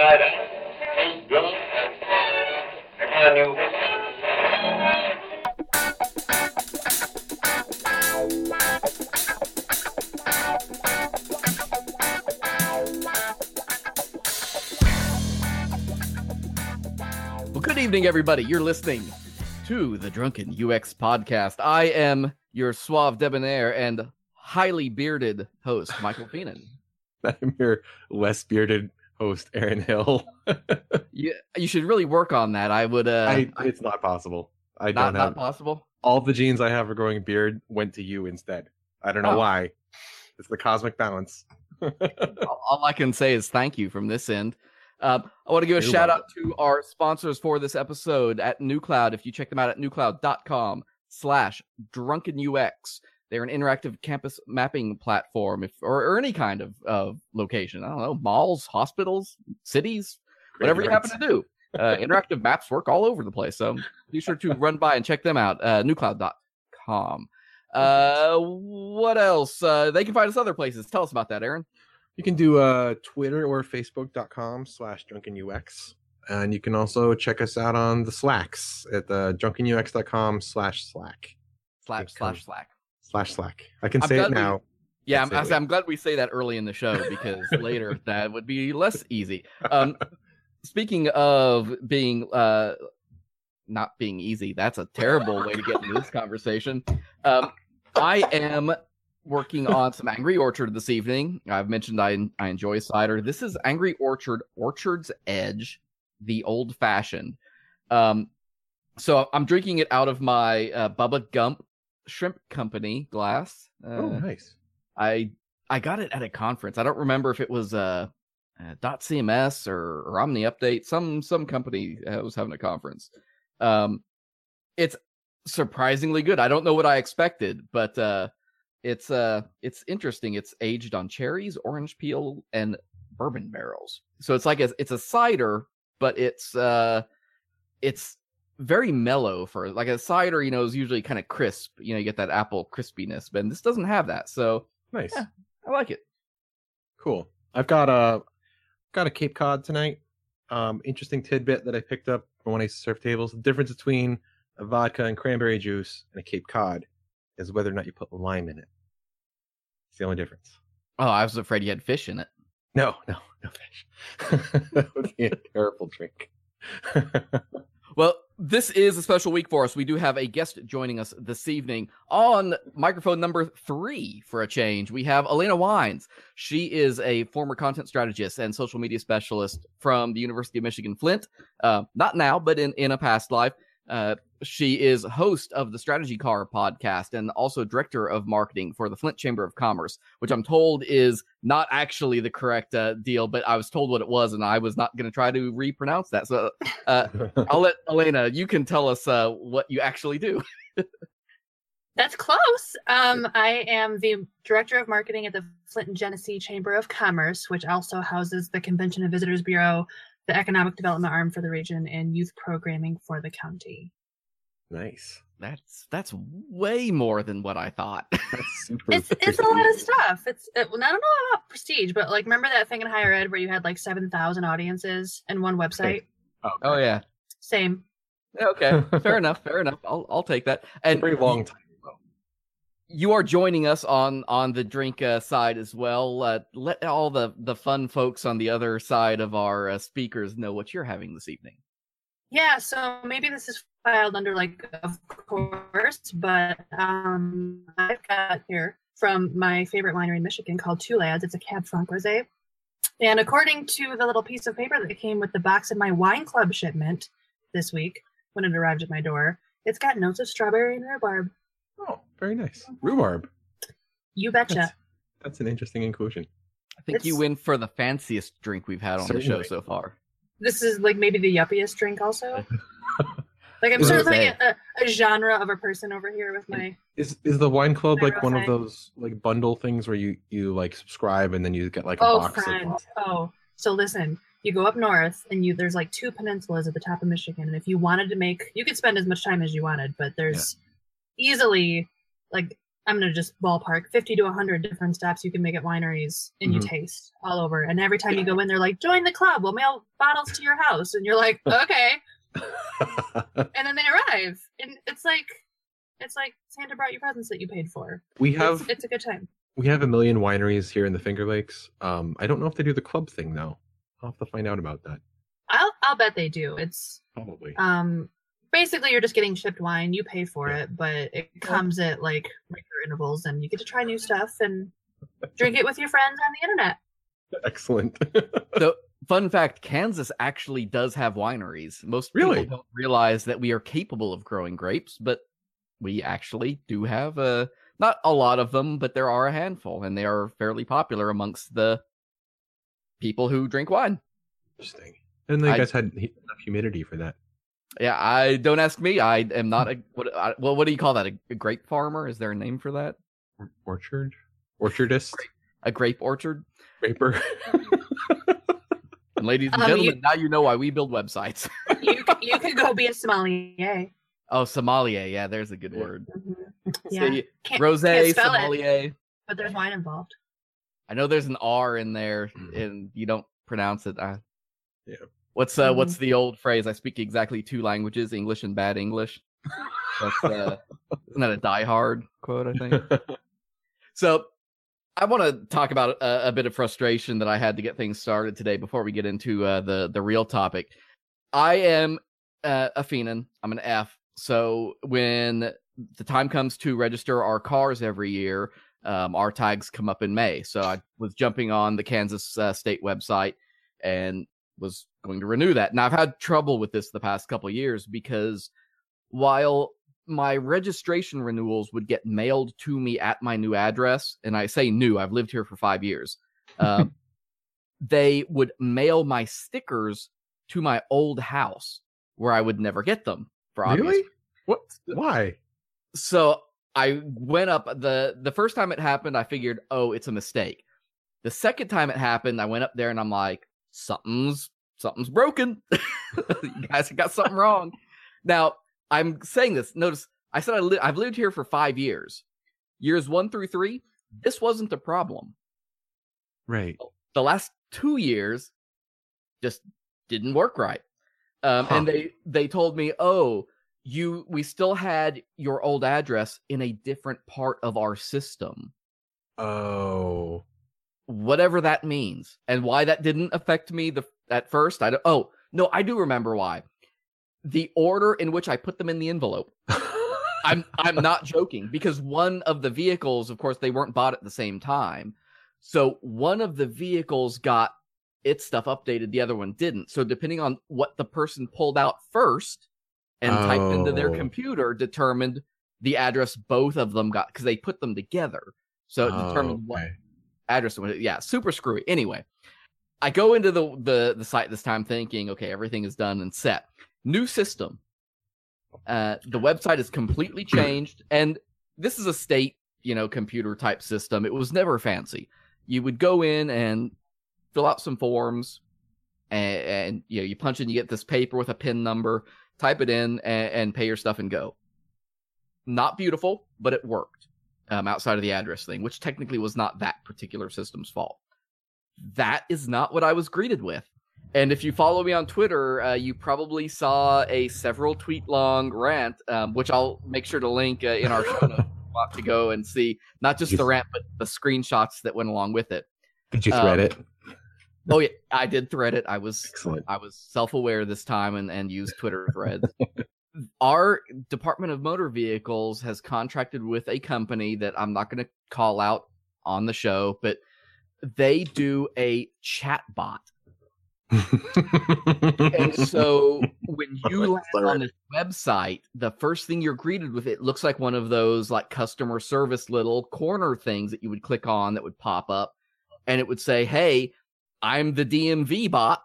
tonight. Hey, drummer. Come on, you. Well, good evening, everybody. You're listening to the Drunken UX podcast. I am your suave debonair and highly bearded host, Michael Fienen. I'm your less bearded host, Aaron Hill. You, you should really work on that. I would. Uh, I, it's not possible. I not don't not have possible. all the genes I have for growing beard went to you instead. I don't know Oh. why. It's the cosmic balance. all, all I can say is thank you from this end. Uh, I want to give a shout out to our sponsors for this episode at nuCloud. If you check them out at nucloud.com slash drunken UX, they're an interactive campus mapping platform if or, or any kind of, of location. I don't know, malls, hospitals, cities, whatever you happen to do. Uh, interactive maps work all over the place. So be sure to run by and check them out. Uh, nucloud.com. Uh, what else? Uh, they can find us other places. Tell us about that, Aaron. You can do uh, Twitter or Facebook.com slash drunkenux. And you can also check us out on the Slacks at the drunkenux.com slash slack. Slash Thanks, slash slack. Slash slack. I can I'm say it we- now. Yeah, I'm, it. I'm glad we say that early in the show because later that would be less easy. Um, speaking of being uh, not being easy, that's a terrible way to get into this conversation. Um, I am working on some Angry Orchard this evening. I've mentioned I I enjoy cider. This is Angry Orchard Orchard's Edge, the old fashioned. Um, so I'm drinking it out of my uh, Bubba Gump Shrimp Company glass. Uh, oh, nice. I I got it at a conference. I don't remember if it was uh, uh dotCMS or, or OmniUpdate. Some some company uh, was having a conference. Um, it's surprisingly good. I don't know what I expected, but uh, it's uh it's interesting. It's aged on cherries, orange peel, and bourbon barrels. So it's like a, it's a cider, but it's uh it's very mellow for like a cider. You know, is usually kind of crisp. You know, you get that apple crispiness, but this doesn't have that. So Nice. Yeah. I like it. Cool. I've got a got a Cape Cod tonight. Um, interesting tidbit that I picked up from when I serve tables. The difference between a vodka and cranberry juice and a Cape Cod is whether or not you put lime in it. It's the only difference. Oh, I was afraid you had fish in it. No, no, no fish. that would be a terrible drink. Well, this is a special week for us. We do have a guest joining us this evening on microphone number three for a change. We have Alaina Wiens. She is a former content strategist and social media specialist from the University of Michigan Flint. Uh, not now, but in, in a past life. Uh, she is host of the StrategyCar podcast and also director of marketing for the Flint Chamber of Commerce, which I'm told is not actually the correct uh, deal, but I was told what it was, and I was not going to try to repronounce that. So uh, I'll let Alaina. You can tell us uh, what you actually do. That's close. Um, I am the director of marketing at the Flint and Genesee Chamber of Commerce, which also houses the Convention and Visitors Bureau, the economic development arm for the region, and youth programming for the county. nice. That's that's way more than what I thought. That's super It's it's a lot of stuff. It's it, well, I don't know about prestige, but like remember that thing in higher ed where you had like seven thousand audiences and one website? Oh, oh yeah. Same. Okay. Fair enough. Fair enough. I'll I'll take that. It's And very long time. You are joining us on on the drink uh, side as well. Uh, let all the the fun folks on the other side of our uh, speakers know what you're having this evening. Yeah, so maybe this is filed under like of course, but um I've got here from my favorite winery in Michigan called Two Lads. It's a Cab Franc Rosé. And according to the little piece of paper that came with the box of my wine club shipment this week when it arrived at my door, it's got notes of strawberry and rhubarb. Oh, very nice. Rhubarb. You betcha. That's, that's an interesting inclusion. I think you win for the fanciest drink we've had on the show so far. This is like maybe the yuppiest drink also. Like I'm sort of certainly a, a genre of a person over here with my Is is the wine club like one of those like bundle things where you you like subscribe and then you get like a Oh, box friend. of Oh, so listen, you go up north and you there's like two peninsulas at the top of Michigan, and if you wanted to make, you could spend as much time as you wanted, but there's easily like I'm gonna just ballpark 50 to 100 different steps you can make at wineries and you Mhm. taste all over. And every time you go in, they're like, "Join the club. We'll mail bottles to your house." And you're like, "Okay." And then they arrive, and it's like, it's like Santa brought you presents that you paid for. we It's- have it's, a good time. we have a million wineries here in the Finger Lakes. Um, I don't know if they do the club thing though. I'll have to find out about that. I'll I'll bet they do. It's Probably. um basically you're just getting shipped wine. You pay for Yeah. it, but it comes at like regular intervals, and you get to try new stuff and drink it with your friends on the internet. Excellent. So, fun fact Kansas actually does have wineries. Most Really? people don't realize that we are capable of growing grapes, but we actually do have a not a lot of them, but there are a handful, and they are fairly popular amongst the people who drink wine. Interesting. And then you I- guys had enough humidity for that. Yeah, I don't ask me. I am not a what. I, well, what do you call that? A, a grape farmer? Is there a name for that? Orchard? Orchardist? A grape orchard? Raper? And ladies and Um, you- gentlemen, now you know why we build websites. You you could go be a sommelier. oh, sommelier. Yeah, there's a good Yeah. word. Mhm. So Yeah, you- can't, rose, can't spell it, sommelier. but there's wine involved. I know there's an R in there, Mhm. and you don't pronounce it. Uh, Yeah. What's uh, Mhm. what's the old phrase? I speak exactly two languages, English and bad English. That's uh, isn't that a Die Hard quote? I think. So, I want to talk about a, a bit of frustration that I had to get things started today before we get into uh, the the real topic. I am uh, a Fienen. I'm an F. So when the time comes to register our cars every year, um, our tags come up in May. So I was jumping on the Kansas uh, state website and was going to renew that. Now I've had trouble with this the past couple of years because while my registration renewals would get mailed to me at my new address, and I say new, I've lived here for five years. Um, they would mail my stickers to my old house where I would never get them for obvious really? What? Why? so I went up the the first time it happened, I figured, oh, it's a mistake. The second time it happened, I went up there and I'm like, something's something's broken. you guys got something wrong. Now I'm saying this. Notice I said I li- I've lived here for five years. Years one through three, this wasn't a problem. Right. The last two years just didn't work right. Um, Huh. And they they told me, oh, you we still had your old address in a different part of our system Oh. Whatever that means and why that didn't affect me the at first i don't oh no i do remember why. The order in which i put them in the envelope. I'm i'm not joking because one of the vehicles of course they weren't bought at the same time. So one of the vehicles got its stuff updated the other one didn't. So depending on what the person pulled out first and typed into their Oh. computer determined the address both of them got because they put them together. So it oh, determined what Oh, okay. Address yeah super screwy. Anyway i go into the, the the site this time thinking okay everything is done and set. New system. Uh the website is completely changed and this is a state you know computer type system. It was never fancy. You would go in and fill out some forms and, and you know you punch in you get this paper with a pin number type it in and, and pay your stuff and go. Not beautiful but it worked um, outside of the address thing, which technically was not that particular system's fault. That is not what I was greeted with. And if you follow me on Twitter, uh, you probably saw a several tweet long rant, um, which I'll make sure to link uh, in our show notes. Want to go and see not just the rant, but the screenshots that went along with it. Did you Um, thread it? Oh yeah, I did thread it. I was Excellent. I was self aware this time and, and used Twitter threads. Our Department of Motor Vehicles has contracted with a company that I'm not going to call out on the show, but they do a chat bot. And so when you land on this website, the first thing you're greeted with, it looks like one of those like customer service little corner things that you would click on that would pop up and it would say, Hey, I'm the DMV bot.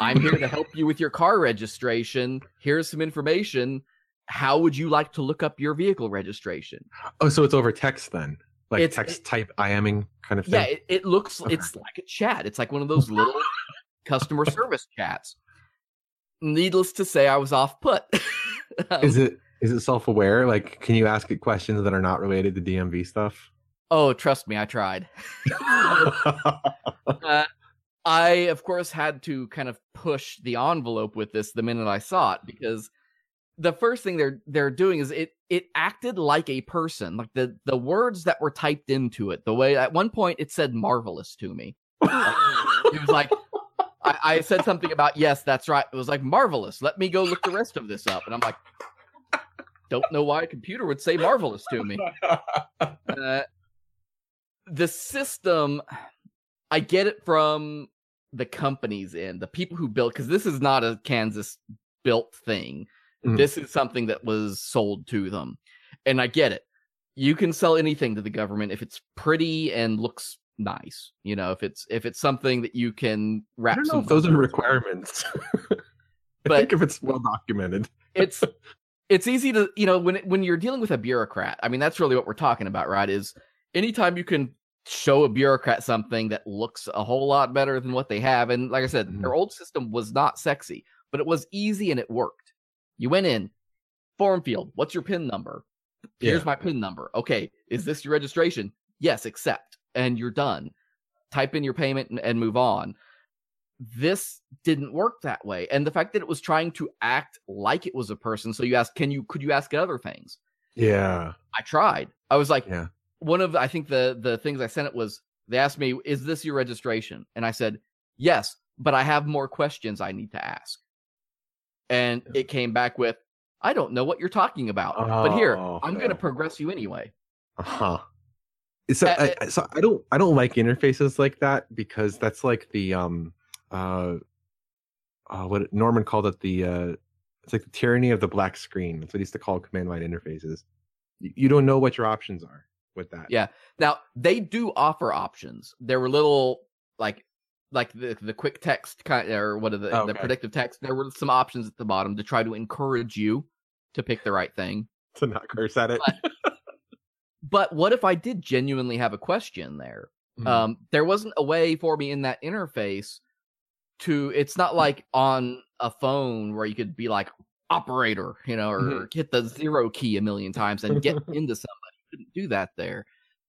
I'm here to help you with your car registration. Here's some information. How would you like to look up your vehicle registration? oh, so it's over text then, like It's- text type IMing kind of thing. Yeah, it, it looks Okay. it's like a chat. It's like one of those little customer service chats. Needless to say, I was off put. Um, is it Is it self-aware? Like, can you ask it questions that are not related to DMV stuff? Oh, trust me, I tried. Uh, I, of course, had to kind of push the envelope with this the minute I saw it because the first thing they're they're doing is it it acted like a person, like the the words that were typed into it. The way at one point it said marvelous to me. It was like I, I said something about yes, that's right. It was like marvelous. Let me go look the rest of this up, and I'm like, don't know why a computer would say marvelous to me. Uh, the system, I get it from the companies in the people who built because this is not a Kansas built thing. Mhm. This is something that was sold to them, and I get it. You can sell anything to the government if it's pretty and looks nice. You know, if it's if it's something that you can I wrap. don't know some if those are requirements. I But- think if it's well documented. it's it's easy to you know when when you're dealing with a bureaucrat i mean that's really what we're talking about right is anytime you can show a bureaucrat something that looks a whole lot better than what they have and like i said Mhm. their old system was not sexy but it was easy and it worked you went in form field what's your pin number here's Yeah. my pin number okay is this your registration yes accept and you're done type in your payment and, and move on this didn't work that way and the fact that it was trying to act like it was a person so you asked can you could you ask it other things Yeah. i tried i was like Yeah. One of i think the the things i sent it was they asked me is this your registration and i said yes but i have more questions i need to ask and it came back with i don't know what you're talking about but here Oh, i'm going to progress you anyway Uh-huh. So, Uh, I- so I don't I don't like interfaces like that because that's like the um uh, uh what Norman called it the uh it's like the tyranny of the black screen. That's what he used to call command line interfaces. You, you don't know what your options are with that. Yeah. Now they do offer options. There were little like like the the quick text kind or what are the the predictive text. There were some options at the bottom to try to encourage you to pick the right thing. To not curse at it. But what if I did genuinely have a question there? Mhm. Um, there wasn't a way for me in that interface to. It's not like on a phone where you could be like operator, you know, or Mhm. hit the zero key a million times and get into somebody. Couldn't do that there.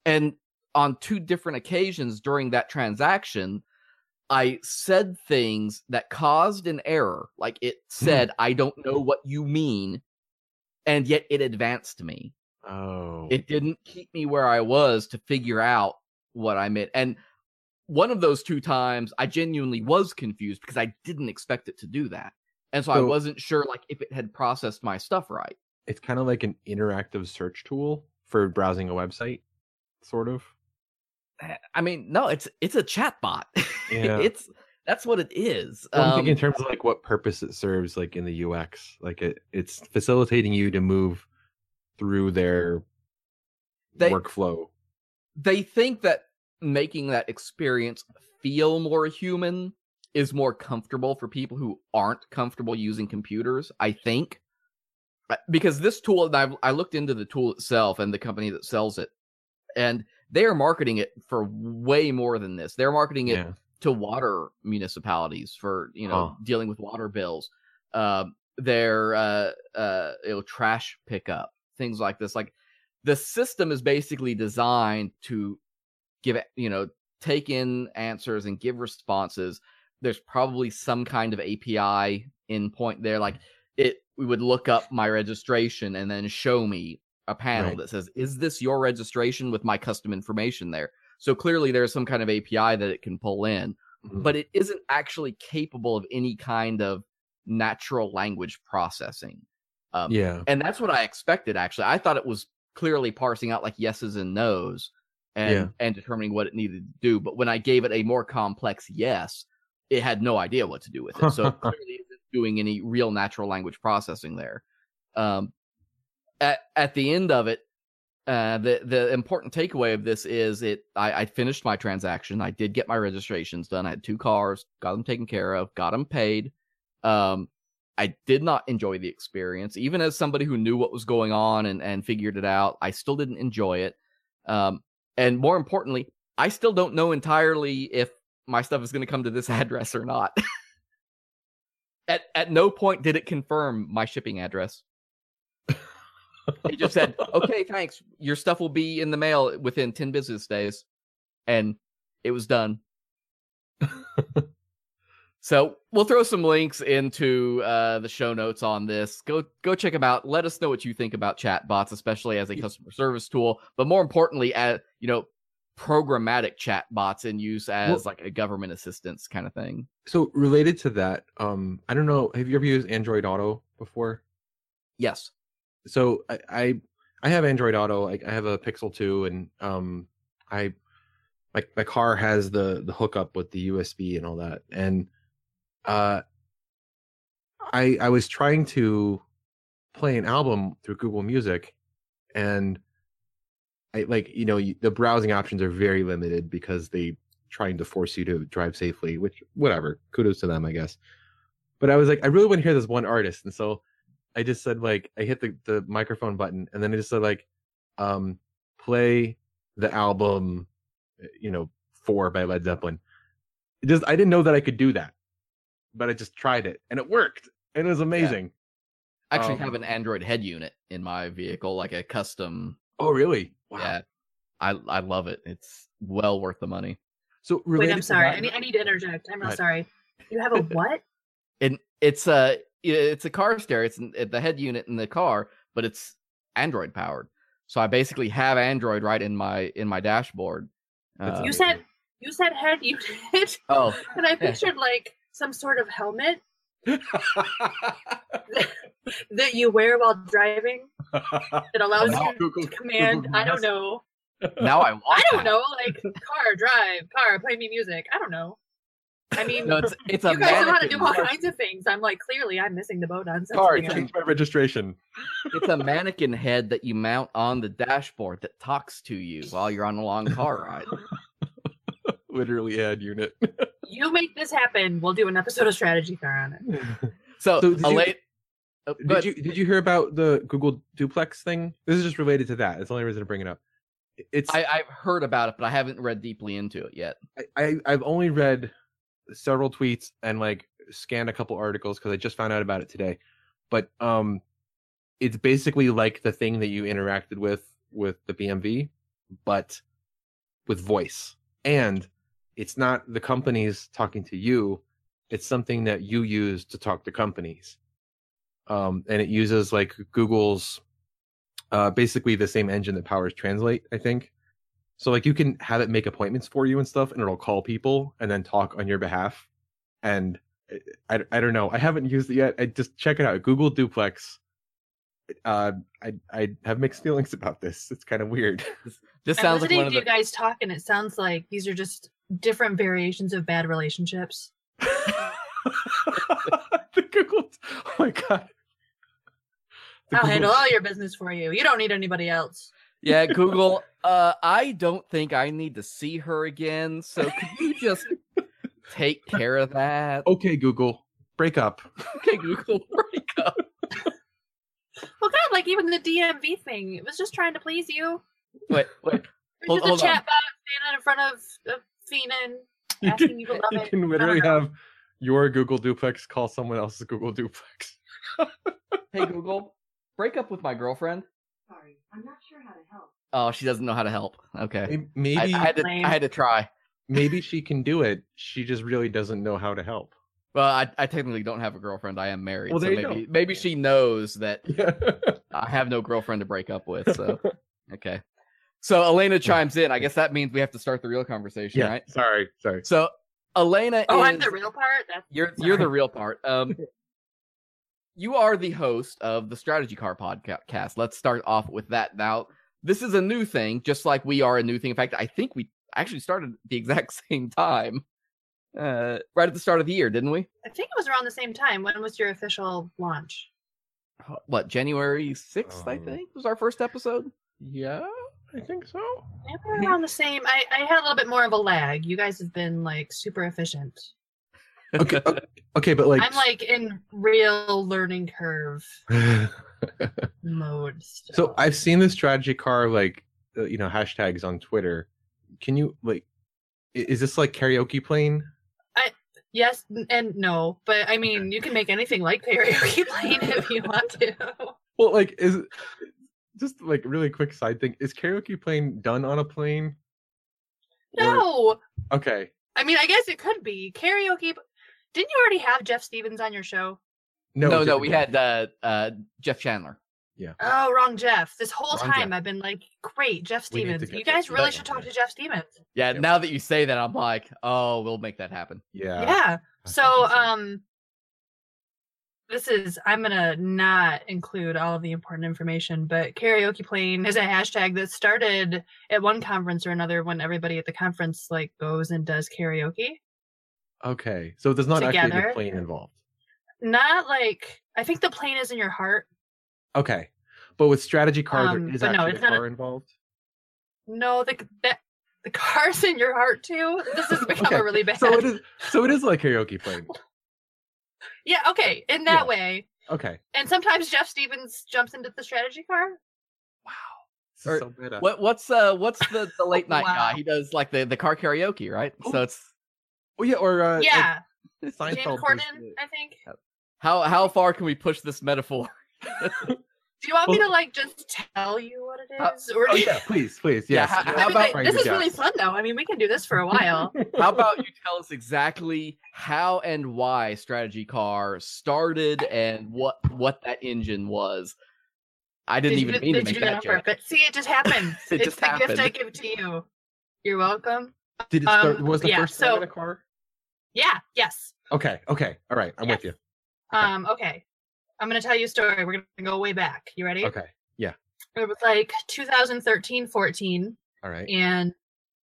And on two different occasions during that transaction, I said things that caused an error. Like it mm-hmm. said, I don't know what you mean. And yet it advanced me oh. it didn't keep me where I was to figure out what I meant. And one of those two times, I genuinely was confused because I didn't expect it to do that. And so, I wasn't sure like if it had processed my stuff right. it's kind of like an interactive search tool for browsing a website, sort of. Eh, I mean, no, it's it's a chatbot. Yeah. it's that's what it is. Well, I'm Um, thinking in terms of like what purpose it serves, like in the UX, like it, it's facilitating you to move through their They- workflow. they think that making that experience feel more human is more comfortable for people who aren't comfortable using computers i think because this tool and I've, i looked into the tool itself and the company that sells it and they are marketing it for way more than this. They're marketing it Yeah. to water municipalities for you know Huh. dealing with water bills. Um their uh uh you know, trash pickup things like this. Like the system is basically designed to give you know take in answers and give responses. There's probably some kind of api endpoint there. Like it we would look up my registration and then show me a panel Right. that says is this your registration with my custom information there so clearly there's some kind of api that it can pull in Mhm. but it isn't actually capable of any kind of natural language processing um, yeah. and that's what I expected. Actually, I thought it was clearly parsing out like yeses and nos, and Yeah. and determining what it needed to do. But when I gave it a more complex yes, it had no idea what to do with it. So it clearly doing any real natural language processing there. Um, at at the end of it, uh, the the important takeaway of this is it. I, I finished my transaction. I did get my registrations done. I had two cars, got them taken care of, got them paid. Um, I did not enjoy the experience, even as somebody who knew what was going on and, and figured it out. I still didn't enjoy it. Um, and more importantly, I still don't know entirely if my stuff is going to come to this address or not. At at no point did it confirm my shipping address. He just said, "Okay, thanks. Your stuff will be in the mail within ten business days," and it was done. so we'll throw some links into uh, the show notes on this. Go go check them out. Let us know what you think about chatbots, especially as a customer service tool, but more importantly, as you know, programmatic chat bots in use as Well- like a government assistance kind of thing. So related to that, um, I don't know. Have you ever used Android Auto before? Yes. so I, I I have Android Auto. Like I have a Pixel 2 and um I my my car has the the hookup with the USB and all that. And uh I I was trying to play an album through Google Music and I like you know you- the browsing options are very limited because they trying to force you to drive safely, which whatever. Kudos to them, I guess. But I was like I really want to hear this one artist and so I just said like I hit the the microphone button and then I just said like um play the album uh, you know 4 by Led Zeppelin. It just I didn't know that I could do that. But I just tried it and it worked. And it was amazing. I actually Um, have an Android head unit in my vehicle, like a custom. Oh really? Wow. Yeah, I I love it. It's well worth the money. So Wait, I'm sorry. that- I need, I need to interject. I'm real ahead. sorry. You have a what? And it's a it's a car stereo. It's in- the head unit in the car, but it's Android powered. So I basically have Android right in my in my dashboard. Uh, You said you said head unit, oh, and I pictured like some sort of helmet that you wear while driving that allows now you Google- to command. Google I don't know. now I want. I don't that. know. Like car, drive, car, play me music. I don't know. I mean, No, it's it's a you guys know how to do all kinds of things. I'm like, clearly, I'm missing the boat on something. Car, something. change my registration. It's a mannequin head that you mount on the dashboard that talks to you while you're on a long car ride. Literally ad unit. You make this happen. We'll do an episode of StrategyCar on it. So, So did Alaina, oh, Did but you did you hear about the Google Duplex thing? This is just related to that. It's the only reason to bring it up. It's I, I've heard about it, but I haven't read deeply into it yet. I, I I've only read several tweets and like scanned a couple articles because I just found out about it today. But um, it's basically like the thing that you interacted with with the BMV, but with voice. And it's not the companies talking to you; it's something that you use to talk to companies. Um, and it uses like Google's, uh, basically the same engine that powers Translate, I think. So like you can have it make appointments for you and stuff, and it'll call people and then talk on your behalf. And I, I, I don't know. I haven't used it yet. I just check it out. Google Duplex. Uh, I I have mixed feelings about this. It's kind of weird. This I'm sounds like listening one of to the you guys talk, and it sounds like these are just different variations of bad relationships. the Google. Oh my god. The I'll handle all your business for you. You don't need anybody else. yeah Google. Uh, I don't think I need to see her again. So could you just take care of that? Okay, Google, break up. Okay, Google, break up. Well, God, like even the DMV thing, it was just trying to please you. Wait, wait. It's Hold- just hold a on. chat bot standing in front of, of Fienen You asking can, you to love you it. can literally have your Google Duplex call someone else's Google Duplex. Hey Google, break up with my girlfriend. Sorry, I'm not sure how to help. Oh, she doesn't know how to help. Okay, May- I, Maybe I had to. I had to try. maybe she can do it. She just really doesn't know how to help. Well, I, I technically don't have a girlfriend. I am married. Well, so there you maybe go. maybe she knows that I have no girlfriend to break up with. So okay. So Alaina chimes in. I guess that means we have to start the real conversation, yeah. right? Sorry. Sorry. So Alaina Oh, is I'm the real part. That's you're you're the real part. Um, you are the host of the StrategyCar podcast. Let's start off with that. Now, this is a new thing, just like we are a new thing. In fact, I think we actually started at the exact same time, uh, right at the start of the year, didn't we? I think it was around the same time. When was your official launch? What January sixth? I Um, think was our first episode. Yeah, I think so. Maybe around the same. I, I had a little bit more of a lag. You guys have been like super efficient. Okay. okay, but like. I'm like in real learning curve mode. Still. so I've seen this strategy car like uh, you know hashtags on Twitter. Can you like? Is this like karaoke plane? I yes and no, but I mean you can make anything like karaoke playing if you want to. Well, like is just like really quick side thing. Is karaoke plane done on a plane? Or- No, Okay. I mean I guess it could be karaoke. But didn't you already have Jeff Stevens on your show? No, No, no, we guy. had uh, uh, Jeff Chandler. Yeah. Oh, wrong Jeff. This whole Wrong time Jeff. I've been like, great, Jeff We need to Stevens. get You Jeff guys really should talk to. Jeff Stevens. Yeah, Yep. now that you say that, I'm like, oh, we'll make that happen. Yeah. yeah. So so. um this is I'm gonna not include all of the important information, but karaoke plane is a hashtag that started at one conference or another when everybody at the conference like goes and does karaoke. Okay. So there's not actually a plane involved. Not like I think the plane is in your heart. Okay. But with strategy car, Um, there is but no, it's a not a- involved. No, the that the car's in your heart too. This has become Okay, a really bad. So it is. So it is like karaoke plane. Yeah, okay, in that Yeah. way. Okay. And sometimes Jeff Stevens jumps into the strategy car. This is Or so meta. What what's uh what's the, the late night guy? He does like the, the car karaoke, right? So it's Oh yeah, or uh, like yeah, Seinfeld. James does Corden, I think. how how far can we push this metaphor? Do you want me to like just tell you what it is? Uh, or Oh yeah, please, please, Yeah, how- how I mean, about- like, this is really fun though. I mean, we can do this for a while. How about you tell us exactly how and why strategy car started and what what that engine was? I didn't Did even do- mean to did you make do that on joke. purpose? See, it just happened. It it's just the gift I give to you. You're welcome. Did it start? Um, was the yeah, first so- in a car? Yeah. Yes. Okay, okay, all right, I'm with you. Um. Okay. I'm gonna tell you a story. We're gonna go way back. You ready? Okay, yeah, It was like 2013, 14, all right, and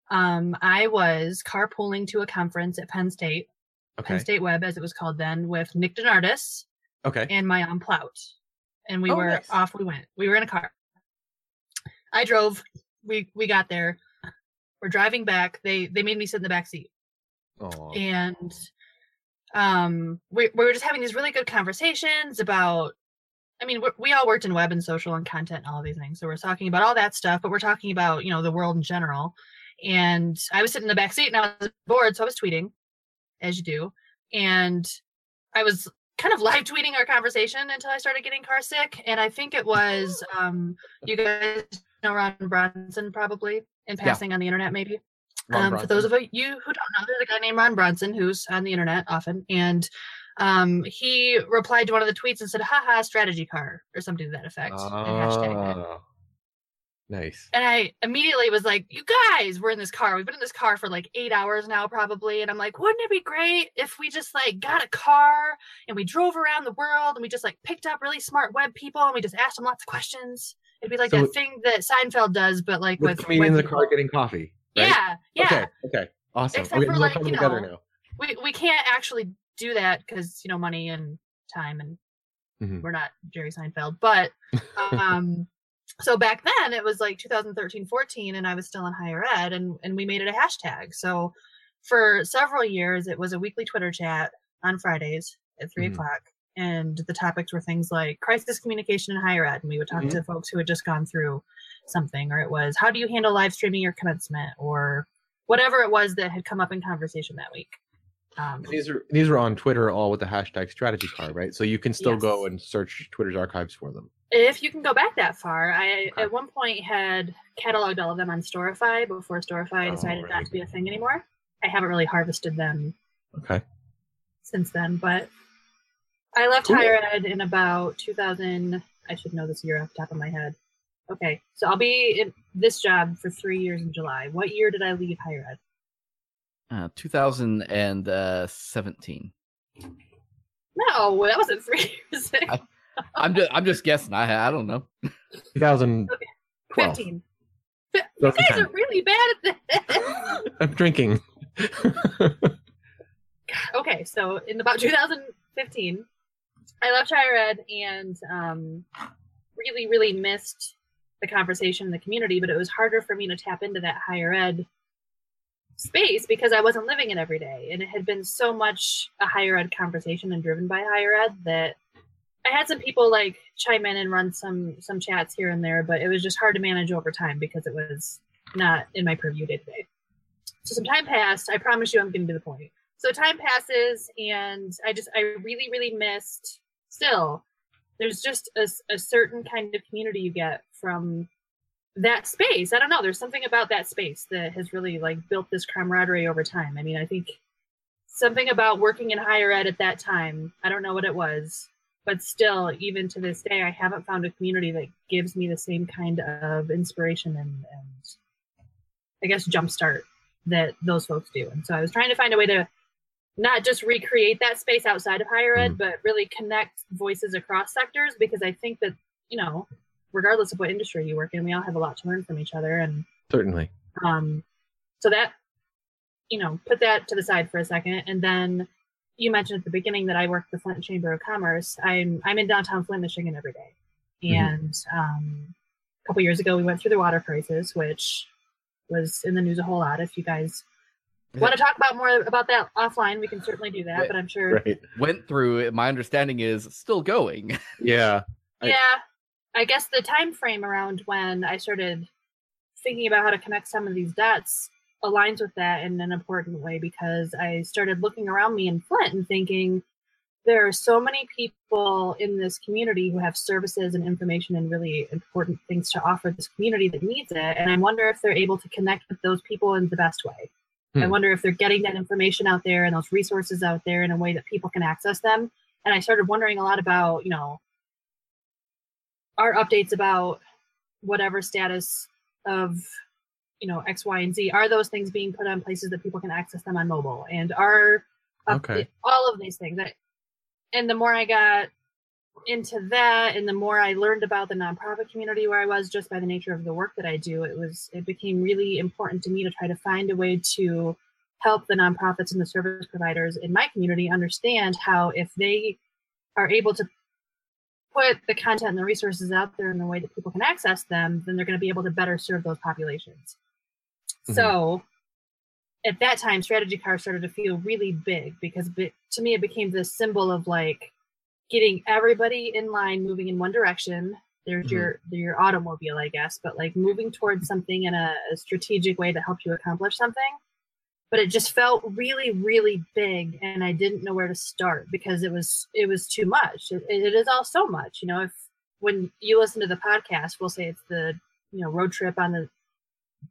um, I was carpooling to a conference at Penn State, Penn State Web, as it was called then, with Nick DeNardis okay. and my aunt Plout. And we Oh, were nice. off we went. We were in a car. I drove. We we got there. We're driving back. They they made me sit in the back seat. Oh, And um we we were just having these really good conversations about I mean, we we all worked in web and social and content and all of these things. So we're talking about all that stuff, but we're talking about, you know, the world in general. And I was sitting in the back seat and I was bored, so I was tweeting, as you do. And I was kind of live tweeting our conversation until I started getting car sick. And I think it was um you guys know Ron Bronson probably in passing on the internet, maybe. Um, for those of you who don't know, there's a guy named Ron Bronson who's on the internet often, and um, he replied to one of the tweets and said, "Haha, strategy car" or something to that effect. and it. Oh, nice. And I immediately was like, "You guys, we're in this car. We've been in this car for like eight hours now, probably." And I'm like, "Wouldn't it be great if we just like got a car and we drove around the world and we just like picked up really smart web people and we just asked them lots of questions? It'd be like So- that thing that Seinfeld does, but like With with, comedian in the car getting coffee. Right? Yeah, yeah. Okay. Okay. Awesome. Except okay, for, like, you together know, now. we we can't actually do that because you know money and time and Mhm. we're not jerry seinfeld but um so back then it was like 2013 14 and i was still in higher ed and and we made it a hashtag so for several years it was a weekly twitter chat on fridays at 3 Mhm. o'clock and the topics were things like crisis communication in higher ed and we would talk Mhm. to folks who had just gone through something or it was how do you handle live streaming your commencement or whatever it was that had come up in conversation that week um, These are these are on Twitter all with the hashtag strategy car, right? So you can still go and search Twitter's archives for them. if you can go back that far, I Okay. at one point had cataloged all of them on Storify before Storify Oh, decided right. not to be a thing anymore. I haven't really harvested them Okay. since then, but I left Cool. higher ed in about 2000. I should know this year off the top of my head. Okay, so I'll be in this job for three years in July. What year did I leave higher ed? Uh, 2017. No, that wasn't three years. I- I'm just I'm just guessing. I I don't know. 2012. 15. You guys 2010. are really bad at this. I'm drinking. okay, so in about 2015, I left higher ed and um, really, really missed the conversation in the community, but it was harder for me to tap into that higher ed space because I wasn't living it every day. And it had been so much a higher ed conversation and driven by higher ed that I had some people like chime in and run some some chats here and there, but it was just hard to manage over time because it was not in my purview day to day. So some time passed. I promise you I'm getting to the point. So time passes and I just I really, really missed still there's just a, a certain kind of community you get from that space. I don't know. There's something about that space that has really like built this camaraderie over time. I mean, I think something about working in higher ed at that time. I don't know what it was, but still, even to this day, I haven't found a community that gives me the same kind of inspiration and, and I guess jumpstart that those folks do. And so I was trying to find a way to not just recreate that space outside of higher ed, Mhm. but really connect voices across sectors because I think that, you know, regardless of what industry you work in, we all have a lot to learn from each other. And Certainly. um, so that, you know, put that to the side for a second. And then you mentioned at the beginning that I work for the Flint Chamber of Commerce. I'm I'm in downtown Flint, Michigan every day. Mhm. And um, a couple years ago, we went through the water crisis, which was in the news a whole lot. If you guys want to talk about more about that offline, we can certainly do that. But I'm sure Right. Went through. My understanding is still going. Yeah. I- yeah i guess the time frame around when i started thinking about how to connect some of these dots aligns with that in an important way because i started looking around me in flint and thinking there are so many people in this community who have services and information and really important things to offer this community that needs it and i wonder if they're able to connect with those people in the best way i Hmm. wonder if they're getting that information out there and those resources out there in a way that people can access them and i started wondering a lot about you know our updates about whatever status of you know x y and z are those things being put on places that people can access them on mobile and are Okay. all of these things that and the more i got into that and the more i learned about the nonprofit community where i was just by the nature of the work that i do it was it became really important to me to try to find a way to help the nonprofits and the service providers in my community understand how if they are able to put the content and the resources out there in the way that people can access them, then they're going to be able to better serve those populations. Mhm. So at that time, strategy cars started to feel really big because to me, it became this symbol of like getting everybody in line, moving in one direction. There's Mhm. your your automobile, I guess, but like moving towards something in a, a strategic way to help you accomplish something but it just felt really really big and i didn't know where to start because it was it was too much it, it is all so much you know if when you listen to the podcast we'll say it's the you know road trip on the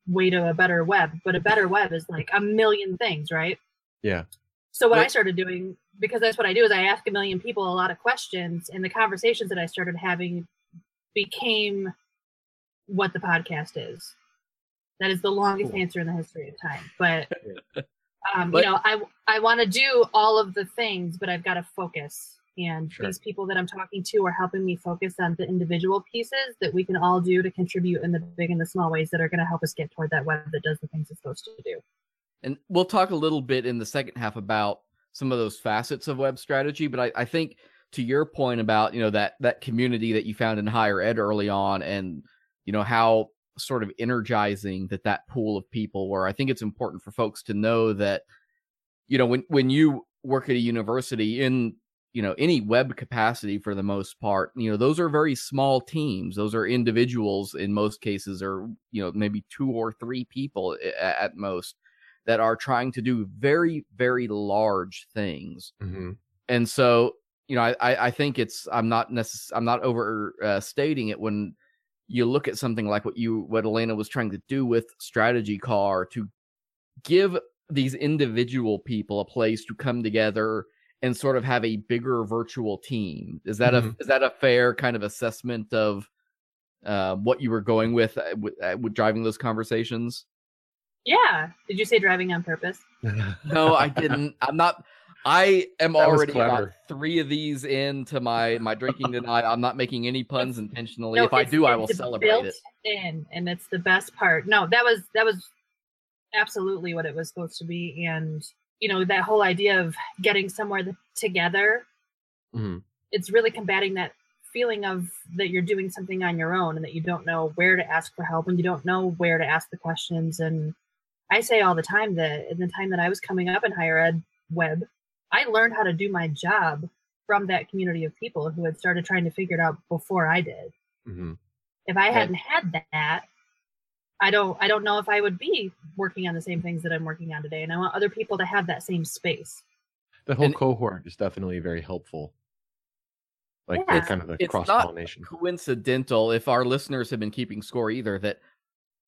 way to a better web but a better web is like a million things right Yeah. so what i started doing because that's what i do is i ask a million people a lot of questions and the conversations that i started having became what the podcast is that is the longest Cool. answer in the history of time but um, But- you know, I I want to do all of the things, but I've got to focus. And Sure. these people that I'm talking to are helping me focus on the individual pieces that we can all do to contribute in the big and the small ways that are going to help us get toward that web that does the things it's supposed to do. And we'll talk a little bit in the second half about some of those facets of web strategy. But I, I think to your point about, you know, that that community that you found in higher ed early on and, you know, how sort of energizing that that pool of people were. I think it's important for folks to know that, you know, when when you work at a university in you know any web capacity for the most part you know those are very small teams those are individuals in most cases or you know maybe two or three people at most that are trying to do very very large things. Hmm and so you know i i think it's i'm not necess- i'm not overstating uh, it when you look at something like what you what alaina was trying to do with strategy car to give these individual people a place to come together and sort of have a bigger virtual team. Is that a Mhm. is that a fair kind of assessment of uh, what you were going with uh, with, uh, with driving those conversations Yeah. Did you say driving on purpose? no i didn't i'm not i am That already about clever. three of these into my my drinking tonight i'm not making any puns intentionally No, if i do i will celebrate built it in, and it's the best part. No, that was that was absolutely what it was supposed to be, and you know that whole idea of getting somewhere th- together Mhm. it's really combating that feeling of that you're doing something on your own and that you don't know where to ask for help and you don't know where to ask the questions and i say all the time that in the time that i was coming up in higher ed web i learned how to do my job from that community of people who had started trying to figure it out before i did Mhm. if i Right. hadn't had that i don't i don't know if i would be working on the same things that i'm working on today and i want other people to have that same space The whole And- cohort is definitely very helpful. Like Yeah. kind of a cross pollination. coincidental if our listeners have been keeping score either that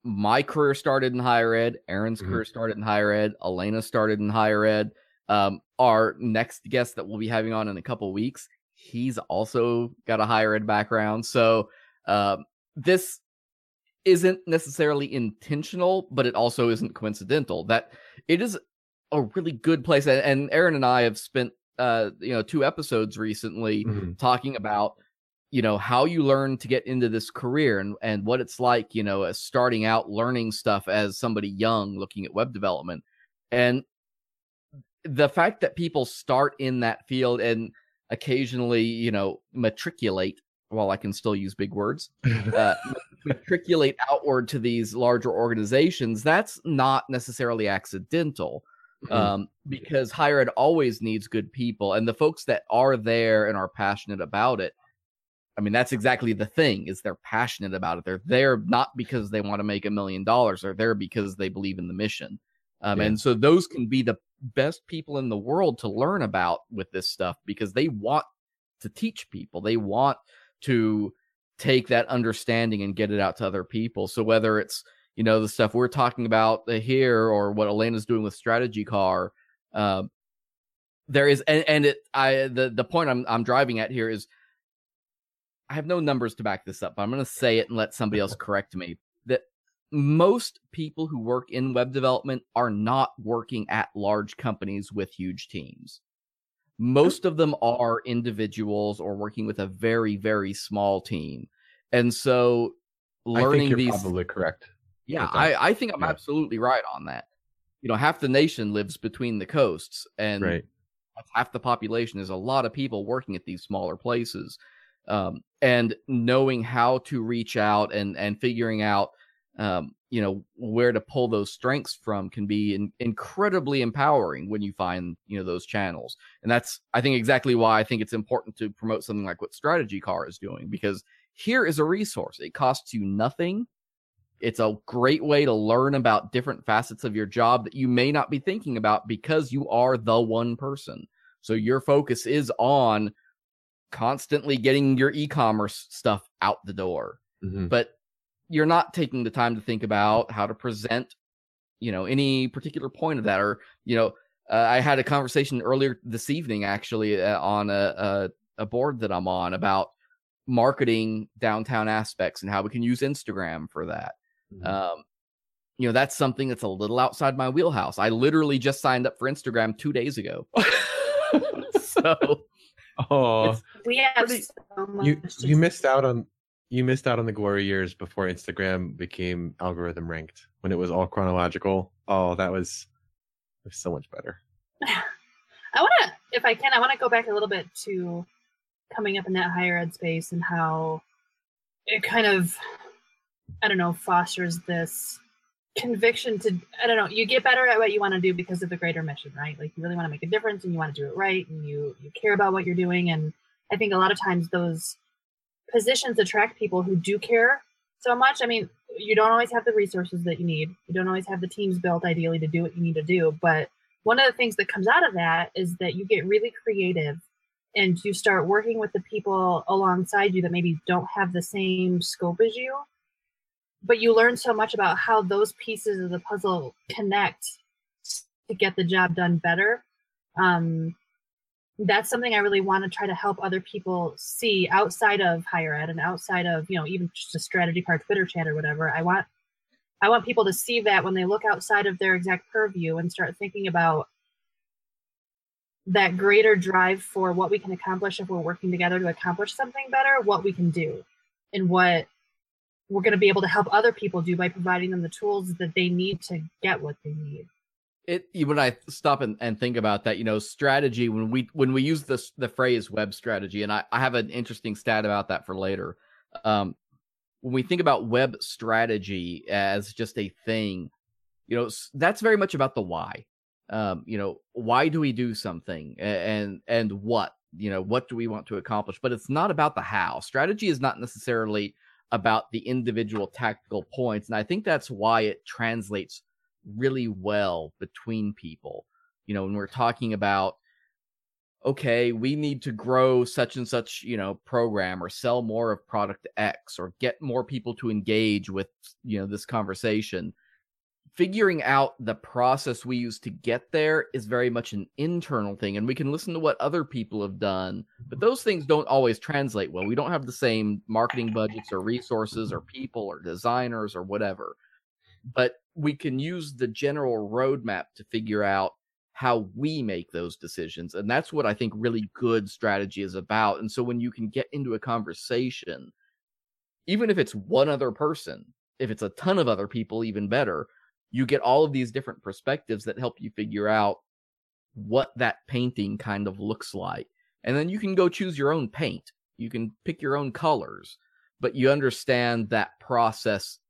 my career started in higher ed aaron's Mhm. career started in higher ed alaina started in higher ed um, our next guest that we'll be having on in a couple weeks he's also got a higher ed background so um, this isn't necessarily intentional but it also isn't coincidental that it is a really good place and, aaron and i have spent uh, you know two episodes recently Mhm. talking about you know how you learn to get into this career and and what it's like you know as starting out learning stuff as somebody young looking at web development and the fact that people start in that field and occasionally you know matriculate while i can still use big words uh, matriculate outward to these larger organizations that's not necessarily accidental Mhm. um, because higher ed always needs good people, and the folks that are there and are passionate about it. I mean, that's exactly the thing: is they're passionate about it. They're there not because they want to make a million dollars; they're there because they believe in the mission. Um, Yeah. And so those can be the best people in the world to learn about with this stuff because they want to teach people. They want to take that understanding and get it out to other people. So whether it's you know the stuff we're talking about here or what Alaina's doing with strategy car um there is and, and it i the the point i'm i'm driving at here is i have no numbers to back this up but i'm going to say it and let somebody else correct me that most people who work in web development are not working at large companies with huge teams most of them are individuals or working with a very very small team and so I think learning these probably correct. yeah. I, I think I'm Yeah. absolutely right on that. You know, half the nation lives between the coasts, and Right. half the population is a lot of people working at these smaller places. Um, and knowing how to reach out and and figuring out, um, you know, where to pull those strengths from can be in, incredibly empowering when you find you know those channels. And that's I think exactly why I think it's important to promote something like what Strategy Car is doing because here is a resource. It costs you nothing. It's a great way to learn about different facets of your job that you may not be thinking about because you are the one person. So your focus is on constantly getting your e-commerce stuff out the door. Mhm. But you're not taking the time to think about how to present, you know, any particular point of that or, you know, uh, I had a conversation earlier this evening actually uh, on a, a a board that I'm on about marketing downtown aspects and how we can use Instagram for that. Mhm. Um, you know, that's something that's a little outside my wheelhouse. I literally just signed up for Instagram two days ago. so oh, it's- We have Pretty- so much. you you missed out on you missed out on the glory years before Instagram became algorithm ranked when it was all chronological. Oh, that was, was so much better. I want to, if I can, I want to go back a little bit to coming up in that higher ed space and how it kind of, I don't know, fosters this conviction to, I don't know, you get better at what you want to do because of the greater mission, right? Like you really want to make a difference and you want to do it right and you you care about what you're doing. And I think a lot of times those positions attract people who do care so much. I mean, you don't always have the resources that you need. You don't always have the teams built ideally to do what you need to do, but one of the things that comes out of that is that you get really creative and you start working with the people alongside you that maybe don't have the same scope as you but you learn so much about how those pieces of the puzzle connect to get the job done better. Um, that's something i really want to try to help other people see outside of higher ed and outside of you know even just a strategy car twitter chat or whatever. I want I want people to see that when they look outside of their exact purview and start thinking about that greater drive for what we can accomplish if we're working together to accomplish something better, what we can do, and what we're going to be able to help other people do by providing them the tools that they need to get what they need. it when I stop and, and think about that, you know, strategy when we when we use this the phrase web strategy, and I, I have an interesting stat about that for later. Um, when we think about web strategy as just a thing, you know, that's very much about the why. Um, you know, why do we do something, and and what you know, what do we want to accomplish? But it's not about the how. Strategy is not necessarily about the individual tactical points, and I think that's why it translates really well between people. You know, when we're talking about okay, we need to grow such and such, you know, program or sell more of product X or get more people to engage with, you know, this conversation. Figuring out the process we use to get there is very much an internal thing, and we can listen to what other people have done, but those things don't always translate well. We don't have the same marketing budgets or resources or people or designers or whatever, but we can use the general roadmap to figure out how we make those decisions. And that's what I think really good strategy is about. And so when you can get into a conversation, even if it's one other person, if it's a ton of other people, even better, you get all of these different perspectives that help you figure out what that painting kind of looks like. And then you can go choose your own paint. You can pick your own colors, but you understand that process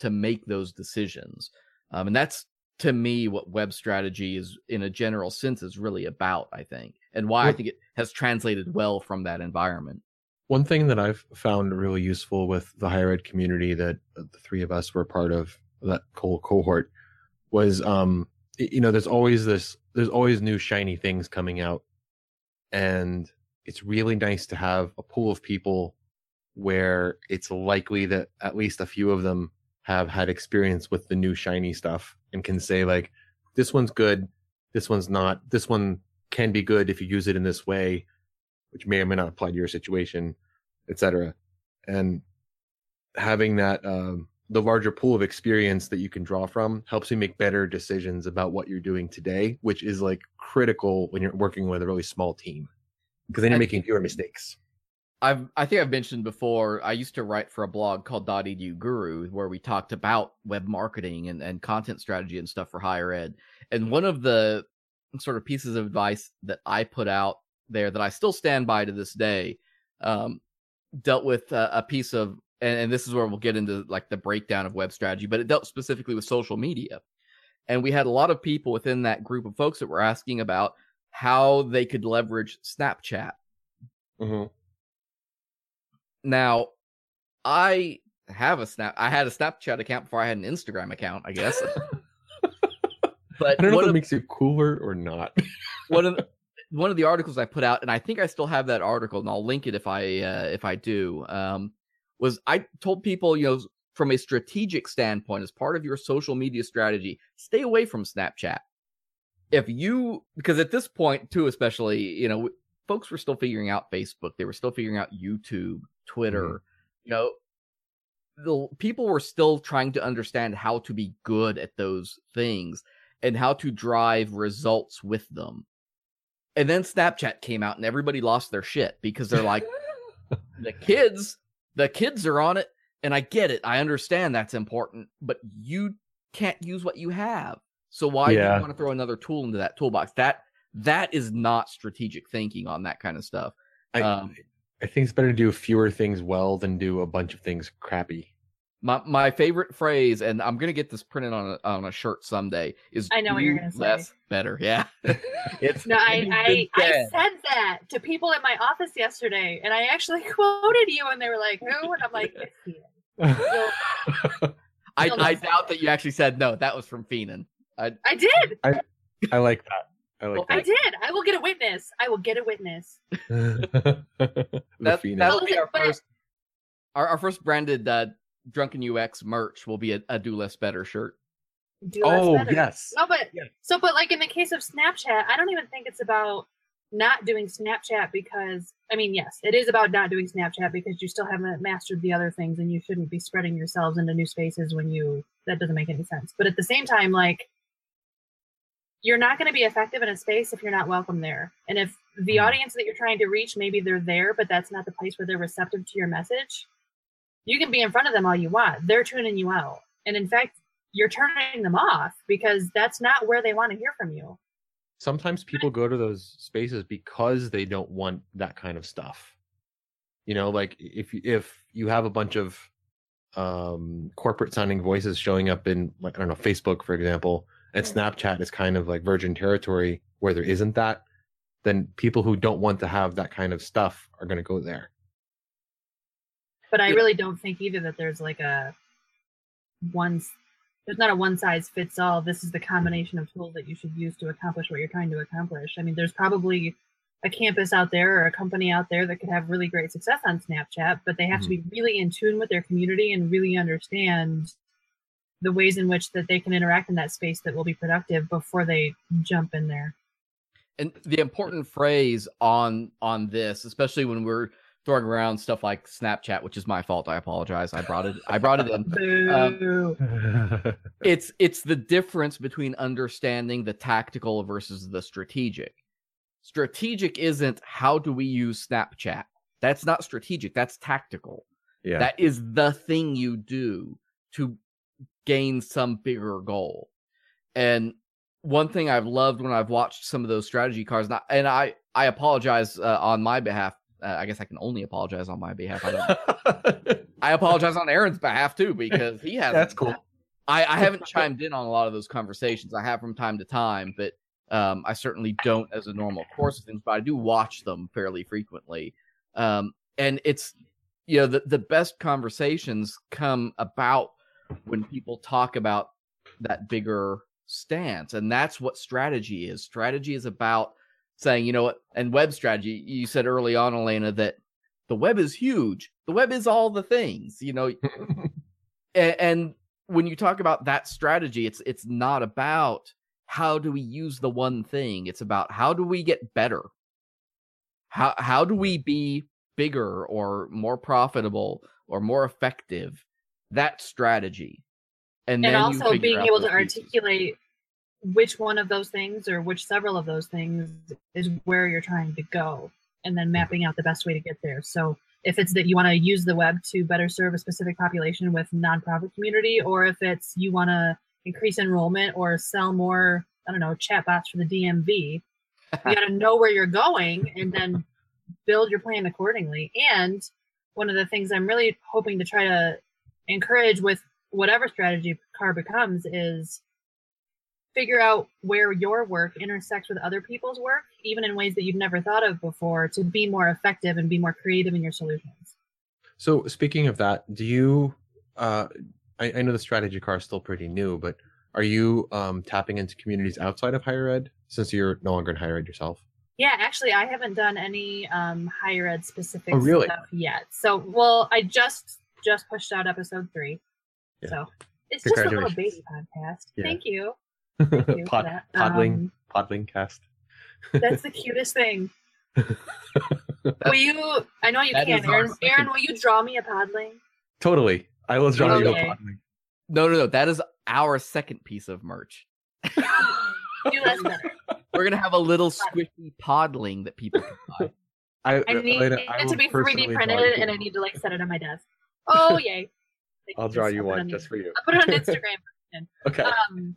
to make those decisions. Um, and that's to me what web strategy is in a general sense is really about i think and why i think it has translated well from that environment One thing that I've found really useful with the higher ed community that the three of us were part of that whole cohort was, um, you know, there's always this, there's always new shiny things coming out, and it's really nice to have a pool of people where it's likely that at least a few of them have had experience with the new shiny stuff and can say like, this one's good, this one's not, this one can be good if you use it in this way which may or may not apply to your situation, etc. And having that um, the larger pool of experience that you can draw from helps you make better decisions about what you're doing today, which is like critical when you're working with a really small team because then you're making fewer mistakes. I've I think I've mentioned before. I used to write for a blog called Dot .edu Guru, where we talked about web marketing and, and content strategy and stuff for higher ed. And one of the sort of pieces of advice that I put out there that I still stand by to this day um, dealt with uh, a piece of, and, and this is where we'll get into like the breakdown of web strategy, but it dealt specifically with social media. And we had a lot of people within that group of folks that were asking about how they could leverage Snapchat Mm-hmm. Now, I have a snap. I had a Snapchat account before I had an Instagram account, I guess. but I don't know if it makes you cooler or not. one of the, one of the articles I put out, and I think I still have that article, and I'll link it if I uh, if I do. Um, was I told people, you know, from a strategic standpoint, as part of your social media strategy, stay away from Snapchat. If you, because at this point, too, especially, you know, folks were still figuring out Facebook, they were still figuring out YouTube, Twitter, mm-hmm. you know, the people were still trying to understand how to be good at those things and how to drive results with them. And then Snapchat came out and everybody lost their shit because they're like, the kids, the kids are on it. And I get it. I understand that's important, but you can't use what you have. So why do you want to throw another tool into that toolbox? That that is not strategic thinking on that kind of stuff. I, Um, I think it's better to do fewer things well than do a bunch of things crappy. My my favorite phrase, and I'm gonna get this printed on a on a shirt someday, is I know what you're "Do gonna say." less better. Yeah. it's No, I, I, been I said. said that to people in my office yesterday, and I actually quoted you, and they were like, "Who?" And I'm like, "It's Ian." I, You'll I know. doubt that you actually said no. That was from Fienen. I I did. I I like that. I like I that. did. I will get a witness. I will get a witness. That that'll be our first our, our first branded uh, drunken UX merch will be a, a do less better shirt. Do oh better. yes. No, but Yeah. so, but like in the case of Snapchat, I don't even think it's about not doing Snapchat because I mean, yes, it is about not doing Snapchat because you still haven't mastered the other things, and you shouldn't be spreading yourselves into new spaces when you that doesn't make any sense. But at the same time, like you're not going to be effective in a space if you're not welcome there, and if the Mhm. audience that you're trying to reach, maybe they're there, but that's not the place where they're receptive to your message. You can be in front of them all you want; they're tuning you out, and in fact, you're turning them off because that's not where they want to hear from you. sometimes people go to those spaces because they don't want that kind of stuff. You know like if you if you have a bunch of um corporate sounding voices showing up in like i don't know facebook for example and snapchat is kind of like virgin territory where there isn't that then people who don't want to have that kind of stuff are going to go there But I Yeah. really don't think either that there's like a one. There's not a one size fits all. This is the combination of tools that you should use to accomplish what you're trying to accomplish. I mean, there's probably a campus out there or a company out there that could have really great success on Snapchat, but they have to be mm-hmm. really in tune with their community and really understand the ways in which that they can interact in that space that will be productive before they jump in there. And the important phrase on on this, especially when we're throwing around stuff like Snapchat, which is my fault. I apologize. I brought it. I brought it in. Boo. It's it's the difference between understanding the tactical versus the strategic. Strategic isn't how do we use Snapchat. That's not strategic. That's tactical. yeah. That is the thing you do to gain some bigger goal. And one thing I've loved when I've watched some of those strategy cards, and I and I, I apologize uh, on my behalf. Uh, I guess I can only apologize on my behalf. I. I apologize on Aaron's behalf too because he has. That's cool. I, I haven't chimed in on a lot of those conversations. I have from time to time, but um, I certainly don't as a normal course of things. But I do watch them fairly frequently, um, and it's you know the the best conversations come about when people talk about that bigger stance, and that's what strategy is. Strategy is about saying, you know what, and web strategy. You said early on, Alaina, that the web is huge. The web is all the things, you know, and, and when you talk about that strategy, it's it's not about how do we use the one thing. It's about how do we get better. How how do we be bigger or more profitable or more effective? That strategy, and, and then also being able to those pieces. articulate which one of those things or which several of those things is where you're trying to go and then mapping out the best way to get there. So if it's that you want to use the web to better serve a specific population with nonprofit community or if it's you want to increase enrollment or sell more i don't know chatbots for the dmv you got to know where you're going and then build your plan accordingly. And one of the things i'm really hoping to try to encourage with whatever strategy car becomes is figure out where your work intersects with other people's work even in ways that you've never thought of before to be more effective and be more creative in your solutions So speaking of that, do you? Uh, I, I know the strategy car is still pretty new, but are you um, tapping into communities outside of higher ed since you're no longer in higher ed yourself? yeah actually i haven't done any um, higher ed specific Oh, really? stuff yet so well i just just pushed out episode three Yeah. so it's just a little baby podcast Yeah. thank you Thank you for Pod, podling, Um, podling cast. That's the cutest thing. will you? I know you That can, is Aaron. second- Aaron, will you draw me a podling? Totally. I will draw you a podling. No, no, no. That is our second piece of merch. Do that's better. We're gonna have a little squishy podling that people can buy. I, I need Alaina, it I to be 3D printed, and I need to like set it on my desk. Oh yay! Like, I'll draw you I'll put it one on just for you. I'll put it on Instagram. Okay. Um,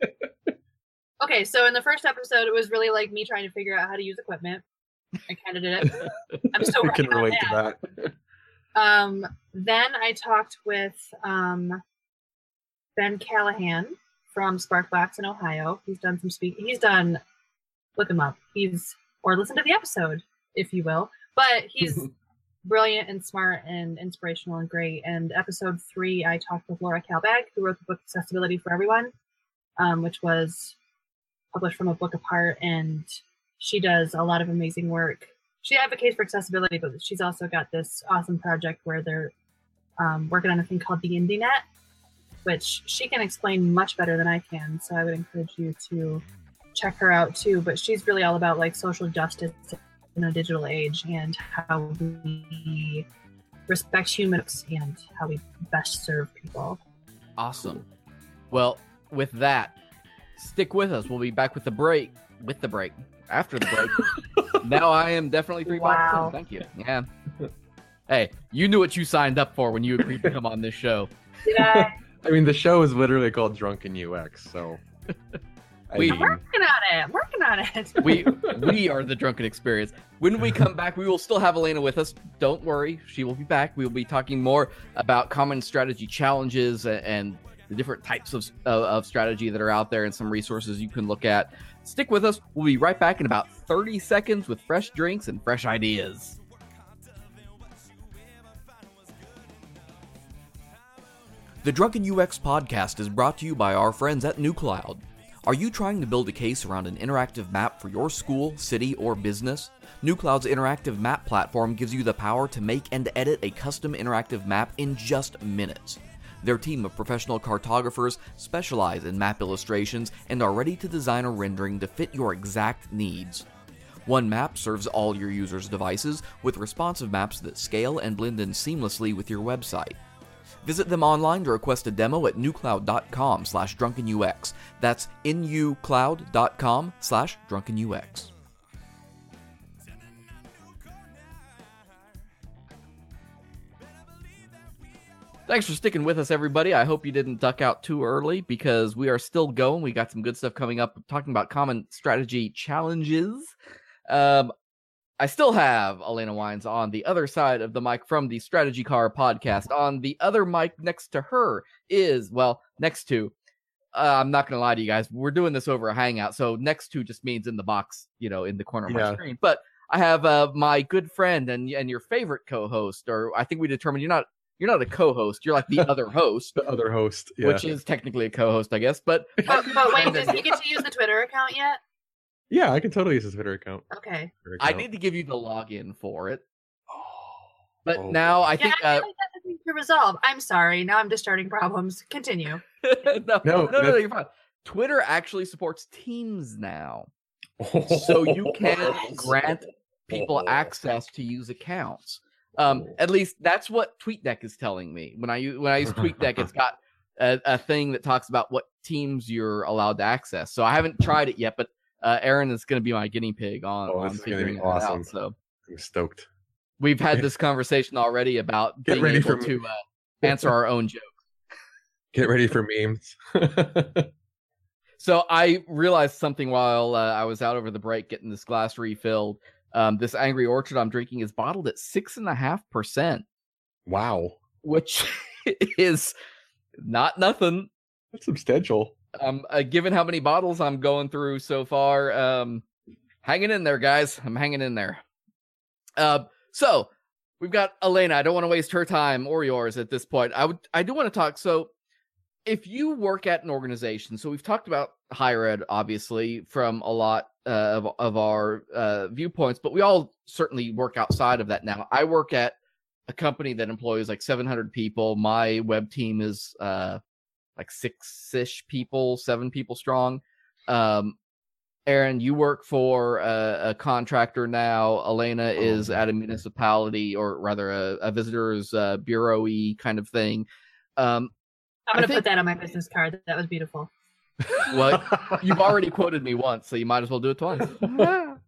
okay, so in the first episode, it was really like me trying to figure out how to use equipment. I kind of did it. I'm still I can working on relate that. to that. Um, then I talked with um, Ben Callahan from Sparkbox in Ohio. He's done some speak. He's done. Look him up. He's or listen to the episode, if you will. But he's brilliant and smart and inspirational and great. And episode three, I talked with Laura Kalbag, who wrote the book Accessibility for Everyone, um, which was published from a book apart. And she does a lot of amazing work. She advocates for accessibility, but she's also got this awesome project where they're um, working on a thing called the IndieNet, which she can explain much better than I can. So I would encourage you to check her out too. But she's really all about like social justice in a digital age and how we respect humans and how we best serve people. Awesome. Well, with that, stick with us. We'll be back with the break. With the break. After the break. now I am definitely three Wow. Thank you. Yeah. Hey, you knew what you signed up for when you agreed to come on this show. Did I? I mean, the show is literally called Drunken UX, so. We- I'm working on it. I'm working on it. We we are the drunken experience. When we come back, we will still have Alaina with us. Don't worry, she will be back. We will be talking more about common strategy challenges a- and the different types of of, of strategy that are out there and some resources you can look at. Stick with us. We'll be right back in about 30 seconds with fresh drinks and fresh ideas. The Drunken UX podcast is brought to you by our friends at nuCloud. Are you trying to build a case around an interactive map for your school, city, or business? nuCloud's interactive map platform gives you the power to make and edit a custom interactive map in just minutes. Their team of professional cartographers specialize in map illustrations and are ready to design a rendering to fit your exact needs. One map serves all your users' devices with responsive maps that scale and blend in seamlessly with your website. Visit them online to request a demo at nucloud.com slash drunkenux. That's nucloud.com slash drunkenux. Thanks for sticking with us, everybody. I hope you didn't duck out too early because we are still going. We got some good stuff coming up, talking about common strategy challenges. Um, I still have Alaina Wiens on the other side of the mic from the Strategy Car podcast. On the other mic next to her is, well, next to, uh, I'm not going to lie to you guys, we're doing this over a hangout. So next to just means in the box, you know, in the corner of my screen. But I have uh, my good friend and and your favorite co-host, or I think we determined you're not you're not a co-host, you're like the other host, The other host. Yeah. which is technically a co-host, I guess. But But, but wait, does he get to use the Twitter account yet? yeah, I can totally use his Twitter account. Okay. Twitter I need to give you the login for it. Oh, But oh, now I Yeah, think I uh, like that's a thing to resolve. I'm sorry. Now I'm just starting problems. Continue. no, no, no, no, that's- you're fine. Twitter actually supports Teams now, so you can grant people access to use accounts. Um, at least that's what TweetDeck is telling me. When I use when I use TweetDeck, it's got a, a thing that talks about what teams you're allowed to access. So I haven't tried it yet, but uh, Aaron is going to be my guinea pig on, Oh, on figuring awesome. out. So I'm stoked. we've had this conversation already about Get being ready able for- to uh, answer our own jokes. Get ready for memes. So I realized something while uh, I was out over the break getting this glass refilled. Um, this Angry Orchard I'm drinking is bottled at six and a half percent, wow. which is not nothing. That's substantial. Um, uh, given how many bottles I'm going through so far, um, hanging in there, guys. I'm hanging in there. Uh, so we've got Alaina. I don't want to waste her time or yours at this point. I would, I do want to talk. So, if you work at an organization, so we've talked about higher ed, obviously, from a lot uh, of of our uh, viewpoints, but we all certainly work outside of that now. I work at a company that employs like 700 people. My web team is uh, like six ish people, seven people strong. Um, Aaron, you work for a, a contractor now. Alaina is at a municipality, or rather, a, a visitor's uh, bureau y kind of thing. Um, I'm gonna think- put that on my business card. That was beautiful. well, you've already quoted me once, so you might as well do it twice.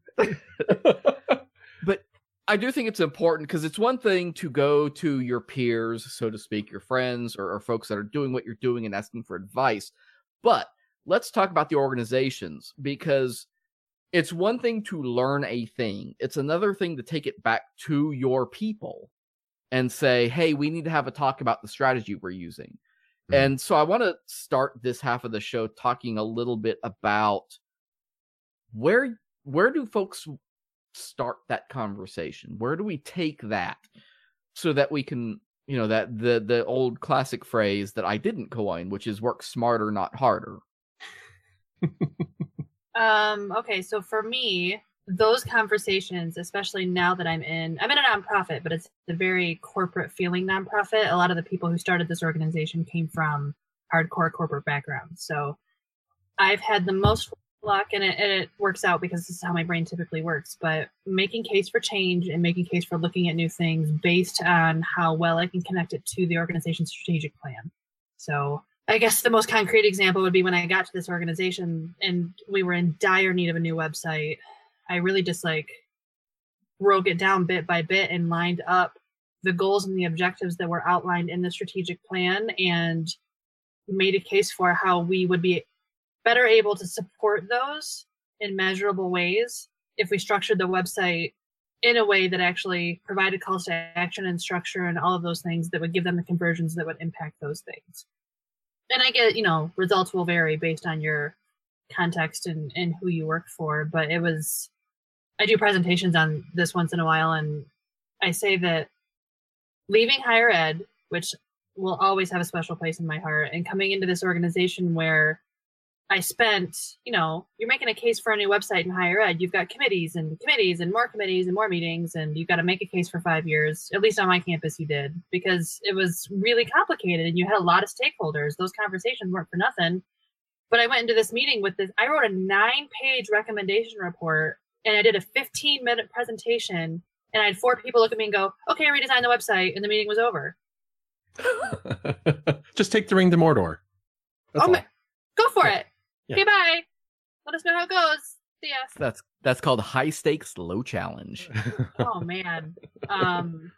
but I do think it's important because it's one thing to go to your peers, so to speak, your friends or, or folks that are doing what you're doing and asking for advice. But let's talk about the organizations because it's one thing to learn a thing, it's another thing to take it back to your people and say, hey, we need to have a talk about the strategy we're using. Mhm. And so I want to start this half of the show talking a little bit about where where do folks start that conversation? Where do we take that so that we can, you know, that the the old classic phrase that I didn't coin, which is work smarter, not harder. Um, okay, so for me, those conversations, especially now that I'm in, I'm in a nonprofit, but it's a very corporate feeling nonprofit. A lot of the people who started this organization came from hardcore corporate backgrounds. So I've had the most luck, and it, and it works out because this is how my brain typically works. But making case for change and making case for looking at new things based on how well I can connect it to the organization's strategic plan. So I guess the most concrete example would be when I got to this organization and we were in dire need of a new website. I really just like broke it down bit by bit and lined up the goals and the objectives that were outlined in the strategic plan and made a case for how we would be better able to support those in measurable ways if we structured the website in a way that actually provided calls to action and structure and all of those things that would give them the conversions that would impact those things and I get, you know, results will vary based on your context and, and who you work for. But it was, I do presentations on this once in a while, and I say that leaving higher ed, which will always have a special place in my heart, and coming into this organization where I spent, you know, you're making a case for a new website in higher ed. You've got committees and committees and more committees and more meetings, and you've got to make a case for five years. At least on my campus, you did because it was really complicated and you had a lot of stakeholders. Those conversations weren't for nothing. But I went into this meeting with this, I wrote a nine page recommendation report and I did a 15 minute presentation. And I had four people look at me and go, okay, redesign the website. And the meeting was over. Just take the ring to Mordor. That's oh, all. my, go for it. Yeah. Okay, bye. Let us know how it goes. See ya. That's that's called high stakes, low challenge. Oh man. Um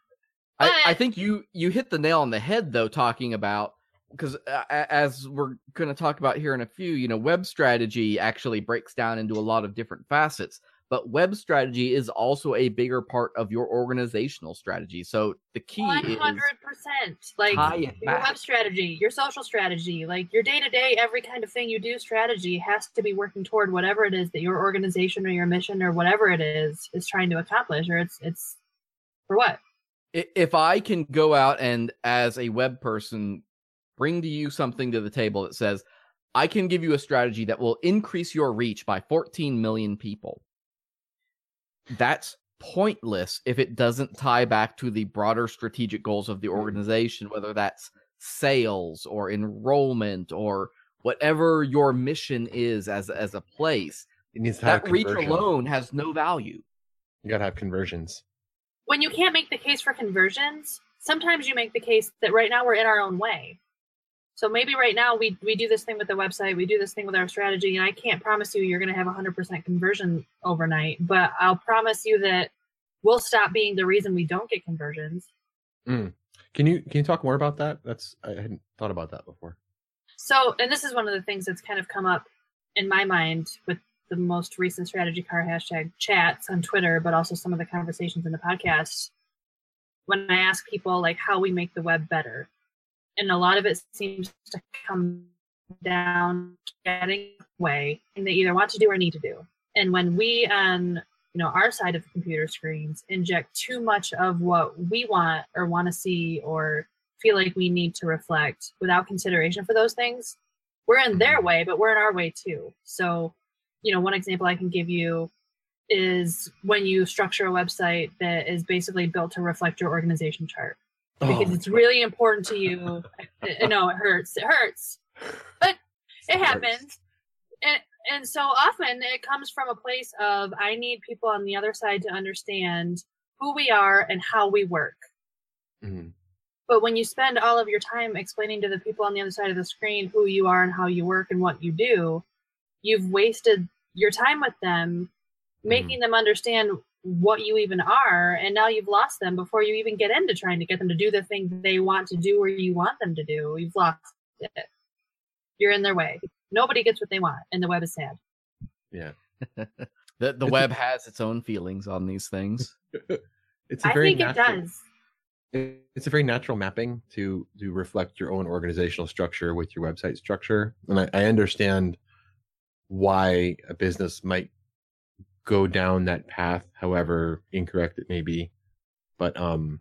I, I think you you hit the nail on the head though, talking about because uh, as we're going to talk about here in a few, you know, web strategy actually breaks down into a lot of different facets. But web strategy is also a bigger part of your organizational strategy. So the key one is hundred percent. Like your back. web strategy, your social strategy, like your day to day, every kind of thing you do strategy has to be working toward whatever it is that your organization or your mission or whatever it is is trying to accomplish, or it's it's for what? If I can go out and as a web person bring to you something to the table that says I can give you a strategy that will increase your reach by 14 million people. That's pointless if it doesn't tie back to the broader strategic goals of the mm-hmm. organization, whether that's sales or enrollment or whatever your mission is as as a place. it needs to have That reach alone has no value. You gotta have conversions. When you can't make the case for conversions, sometimes you make the case that right now we're in our own way. So maybe right now we we do this thing with the website, we do this thing with our strategy, and I can't promise you you're going to have 100% conversion overnight, but I'll promise you that we'll stop being the reason we don't get conversions. Hmm. Can you can you talk more about that? That's I hadn't thought about that before. So, and this is one of the things that's kind of come up in my mind with the most recent strategy car hashtag chats on Twitter, but also some of the conversations in the podcast. When I ask people like how we make the web better, and a lot of it seems to come down getting way and they either want to do or need to do. And when we on you know our side of the computer screens inject too much of what we want or want to see or feel like we need to reflect without consideration for those things, we're in their way, but we're in our way too. So, you know, one example I can give you is when you structure a website that is basically built to reflect your organization chart because Oh, it's really important to you. I, know it hurts. It hurts, but it hurts. happens. And and so often it comes from a place of I need people on the other side to understand who we are and how we work. Mhm. But when you spend all of your time explaining to the people on the other side of the screen who you are and how you work and what you do, you've wasted your time with them, making mm. them understand what you even are, and now you've lost them before you even get into trying to get them to do the thing they want to do or you want them to do. You've lost it. You're in their way. Nobody gets what they want, and the web is sad. Yeah. The the It's a- web has its own feelings on these things. It's a I very think it does. it- It's a very natural mapping to to reflect your own organizational structure with your website structure, and I, I understand why a business might go down that path, however incorrect it may be. But um,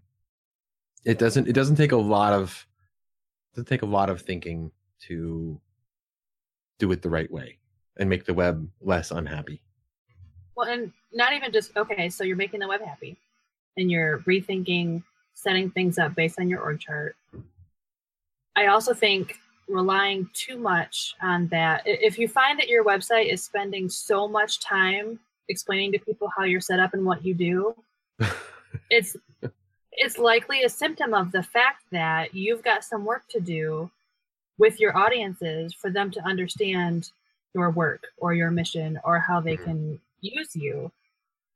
it doesn't it doesn't take a lot of doesn't take a lot of thinking to do it the right way and make the web less unhappy. Well, and not even just okay. So you're making the web happy, and you're rethinking setting things up based on your org chart. I also think relying too much on that. If you find that your website is spending so much time explaining to people how you're set up and what you do, it's it's likely a symptom of the fact that you've got some work to do with your audiences for them to understand your work or your mission or how they Mhm. can use you.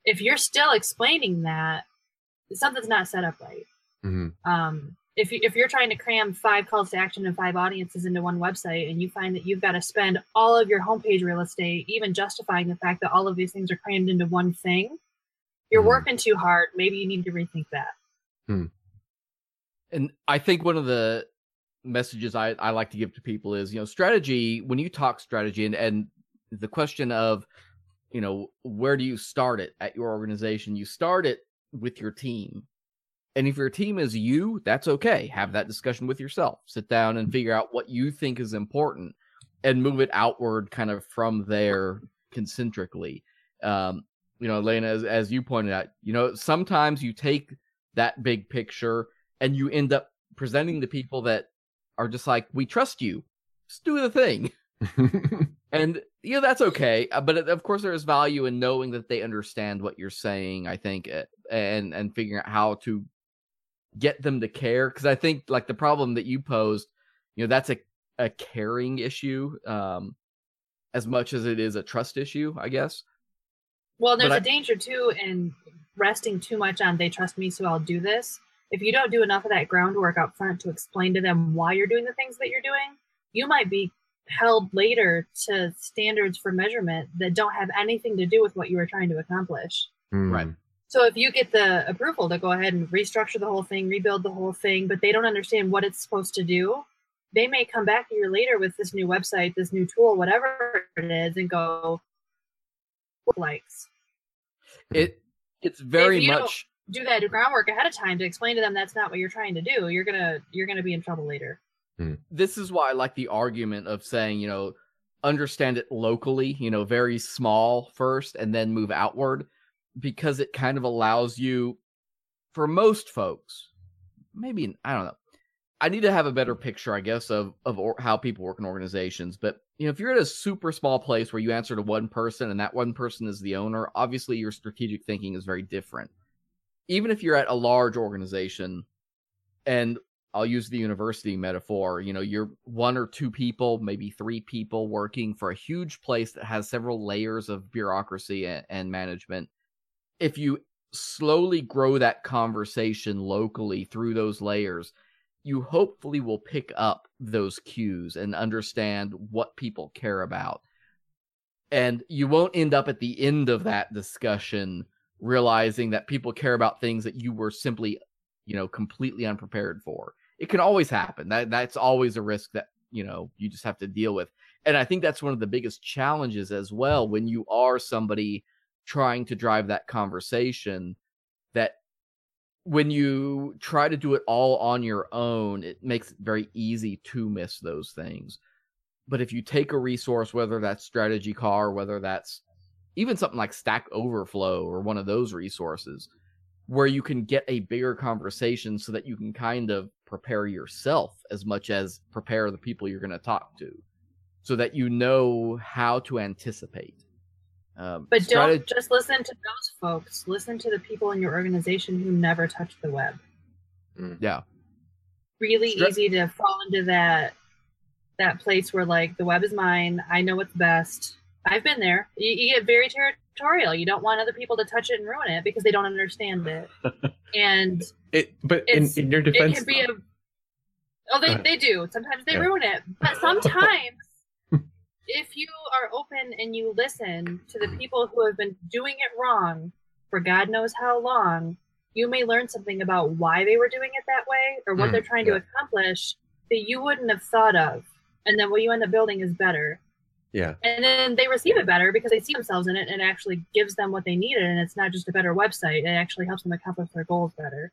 If you're still explaining that, something's not set up right. Mhm. Um, if you, if you're trying to cram five calls to action and five audiences into one website, and you find that you've got to spend all of your homepage real estate, even justifying the fact that all of these things are crammed into one thing, you're Mhm. working too hard. Maybe you need to rethink that. And I think one of the messages I, I like to give to people is, you know, strategy, when you talk strategy and, and the question of, you know, where do you start it at your organization? You start it with your team. And if your team is you, that's okay. Have that discussion with yourself. Sit down and figure out what you think is important. and move it outward kind of from there concentrically. Um, you know, Alaina, as, as you pointed out, you know, sometimes you take that big picture and you end up presenting to people that are just like, we trust you, just do the thing. and you know that's okay uh, but of course there is value in knowing that they understand what you're saying i think uh, and and figuring out how to get them to care because i think like the problem that you posed you know that's a a caring issue um as much as it is a trust issue i guess Well, there's But a I- danger too in resting too much on they trust me, so I'll do this. If you don't do enough of that groundwork up front to explain to them why you're doing the things that you're doing, you might be held later to standards for measurement that don't have anything to do with what you were trying to accomplish. Right. So if you get the approval to go ahead and restructure the whole thing, rebuild the whole thing, but they don't understand what it's supposed to do, they may come back a year later with this new website, this new tool, whatever it is, and go likes. it it's very you don't- much Do that groundwork ahead of time to explain to them that's not what you're trying to do. You're gonna you're gonna be in trouble later. Hmm. this is why I like the argument of saying, you know, understand it locally, you know, very small first and then move outward because it kind of allows you for most folks, maybe I don't know. I need to have a better picture, I guess, of of or, how people work in organizations, but you know, if you're at a super small place where you answer to one person and that one person is the owner, obviously your strategic thinking is very different. Even if you're at a large organization and I'll use the university metaphor. You know, you're one or two people, maybe three people working for a huge place that has several layers of bureaucracy and, and management. If you slowly grow that conversation locally through those layers, you hopefully will pick up those cues and understand what people care about. And you won't end up at the end of that discussion realizing that people care about things that you were simply, you know, completely unprepared for it can always happen. That that's always a risk that you know you just have to deal with. And I think that's one of the biggest challenges as well when you are somebody trying to drive that conversation that when you try to do it all on your own, it makes it very easy to miss those things. But if you take a resource, whether that's strategy car, whether that's even something like Stack Overflow or one of those resources, where you can get a bigger conversation so that you can kind of prepare yourself as much as prepare the people you're going to talk to so that you know how to anticipate um, But don't just listen to those folks. Listen to the people in your organization who never touch the web. yeah Really Stra- easy to fall into that that place where like the web is mine. I know what's best. I've been there. You, you get very territorial. You don't want other people to touch it and ruin it because they don't understand it. and It, but in, It's- in your it defense, can be a oh they, they do sometimes they Yeah. ruin it but sometimes if you are open and you listen to the people who have been doing it wrong for god knows how long you may learn something about why they were doing it that way or what Mm, they're trying yeah. to accomplish that you wouldn't have thought of. And then what you end up building is better. Yeah, and then they receive it better because they see themselves in it and it actually gives them what they needed and it's not just a better website. It actually helps them accomplish their goals better.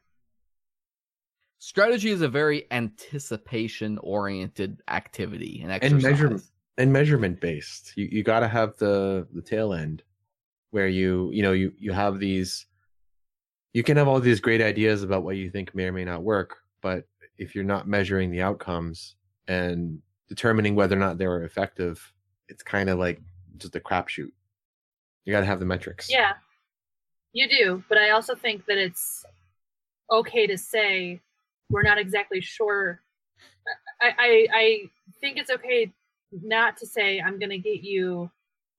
Strategy is a very anticipation oriented activity and exercise. and exercise. measurement and measurement based. You you got to have the the tail end where you you know you you have these. You can have all these great ideas about what you think may or may not work, but if you're not measuring the outcomes and determining whether or not they were effective, it's kind of like just a crapshoot. You got to have the metrics. Yeah, you do. But I also think that it's okay to say we're not exactly sure. I, I, I think it's okay not to say I'm going to get you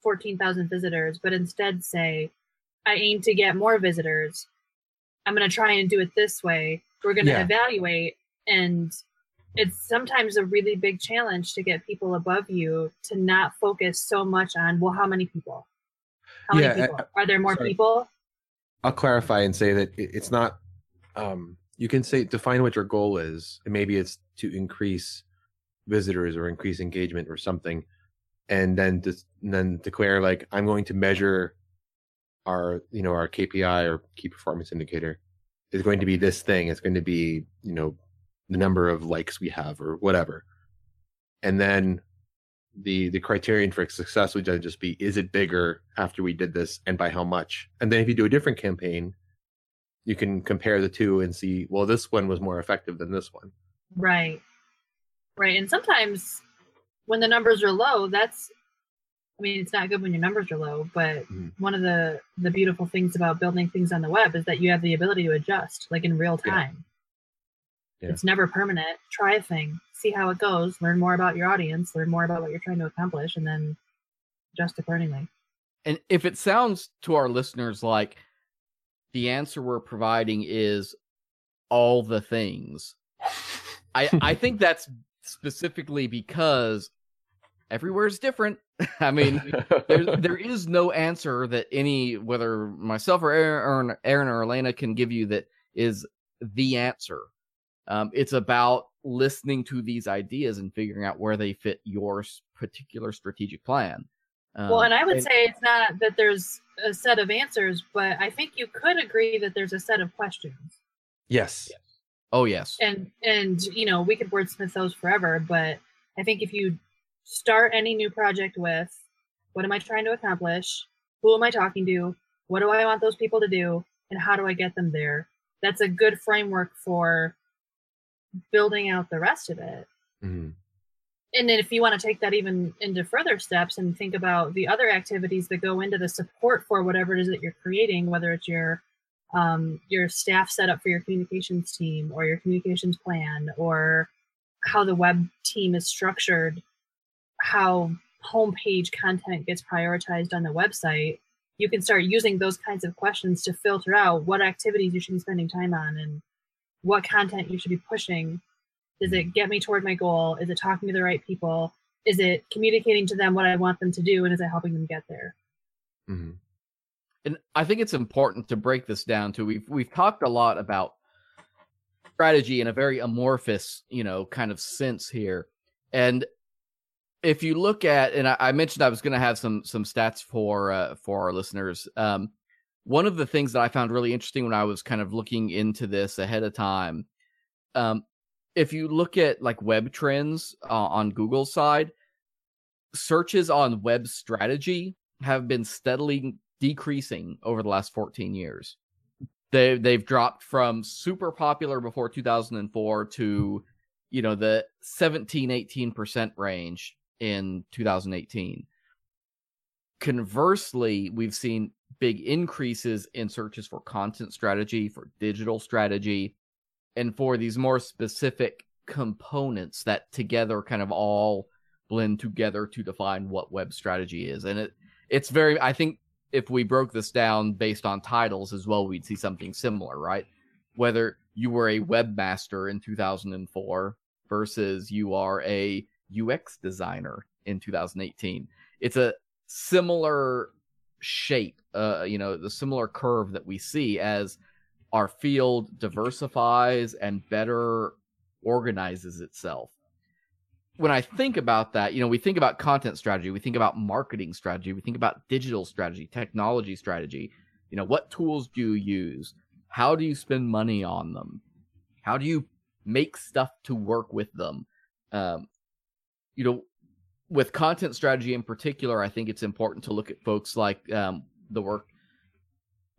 14,000 visitors, but instead say I aim to get more visitors. I'm going to try and do it this way. We're going to Yeah. evaluate. And it's sometimes a really big challenge to get people above you to not focus so much on, well, how many people? How many Yeah, I- people? Are there more sorry. people? I'll clarify and say that it's not. Um, you can say define what your goal is, and maybe it's to increase visitors or increase engagement or something, and then just and then declare like I'm going to measure our you know our KPI or key performance indicator is going to be this thing. It's going to be you know the number of likes we have or whatever, and then the the criterion for success would just be is it bigger after we did this and by how much and then if you do a different campaign you can compare the two and see well this one was more effective than this one Right. Right. And sometimes when the numbers are low, that's I mean, it's not good when your numbers are low, but Mhm. one of the the beautiful things about building things on the web is that you have the ability to adjust like in real Yeah. time. Yeah. It's never permanent. Try a thing, see how it goes, learn more about your audience, learn more about what you're trying to accomplish and then adjust accordingly. And if it sounds to our listeners like the answer we're providing is all the things, I I think that's specifically because everywhere is different. I mean, there there is no answer that any whether myself or Aaron, or Aaron or Alaina can give you that is the answer. Um, it's about listening to these ideas and figuring out where they fit your particular strategic plan. well, Um, and I would say it's not that there's a set of answers, but I think you could agree that there's a set of questions. yes oh yes, and and you know we could wordsmith those forever but i think if you start any new project with what am i trying to accomplish? Who am i talking to? What do i want those people to do? And how do i get them there? That's a good framework for building out the rest of it. Mhm. and then if you want to take that even into further steps and think about the other activities that go into the support for whatever it is that you're creating whether it's your um, your staff setup for your communications team or your communications plan or how the web team is structured how homepage content gets prioritized on the website you can start using those kinds of questions to filter out what activities you should be spending time on and what content you should be pushing. Does it get me toward my goal? Is it talking to the right people? Is it communicating to them what i want them to do and is it helping them get there? Mhm. And I think it's important to break this down too. We've we've talked a lot about strategy in a very amorphous, you know, kind of sense here. And if you look at, and I, I mentioned I was going to have some some stats for uh, for our listeners. Um, one of the things that I found really interesting when I was kind of looking into this ahead of time, um, if you look at like web trends uh, on Google's side, searches on web strategy have been steadily decreasing over the last 14 years. They they've dropped from super popular before 2004 to you know the 17 18% range in 2018. Conversely, we've seen big increases in searches for content strategy, for digital strategy, and for these more specific components that together kind of all blend together to define what web strategy is. And it it's very I think if we broke this down based on titles as well, we'd see something similar, right? Whether you were a webmaster in 2004 versus you are a UX designer in 2018. It's a similar shape, uh, you know, the similar curve that we see as our field diversifies and better organizes itself. When I think about that, you know, we think about content strategy, we think about marketing strategy, we think about digital strategy, technology strategy. You know, what tools do you use? How do you spend money on them? How do you make stuff to work with them? Um, you know, with content strategy in particular, I think it's important to look at folks like um, the work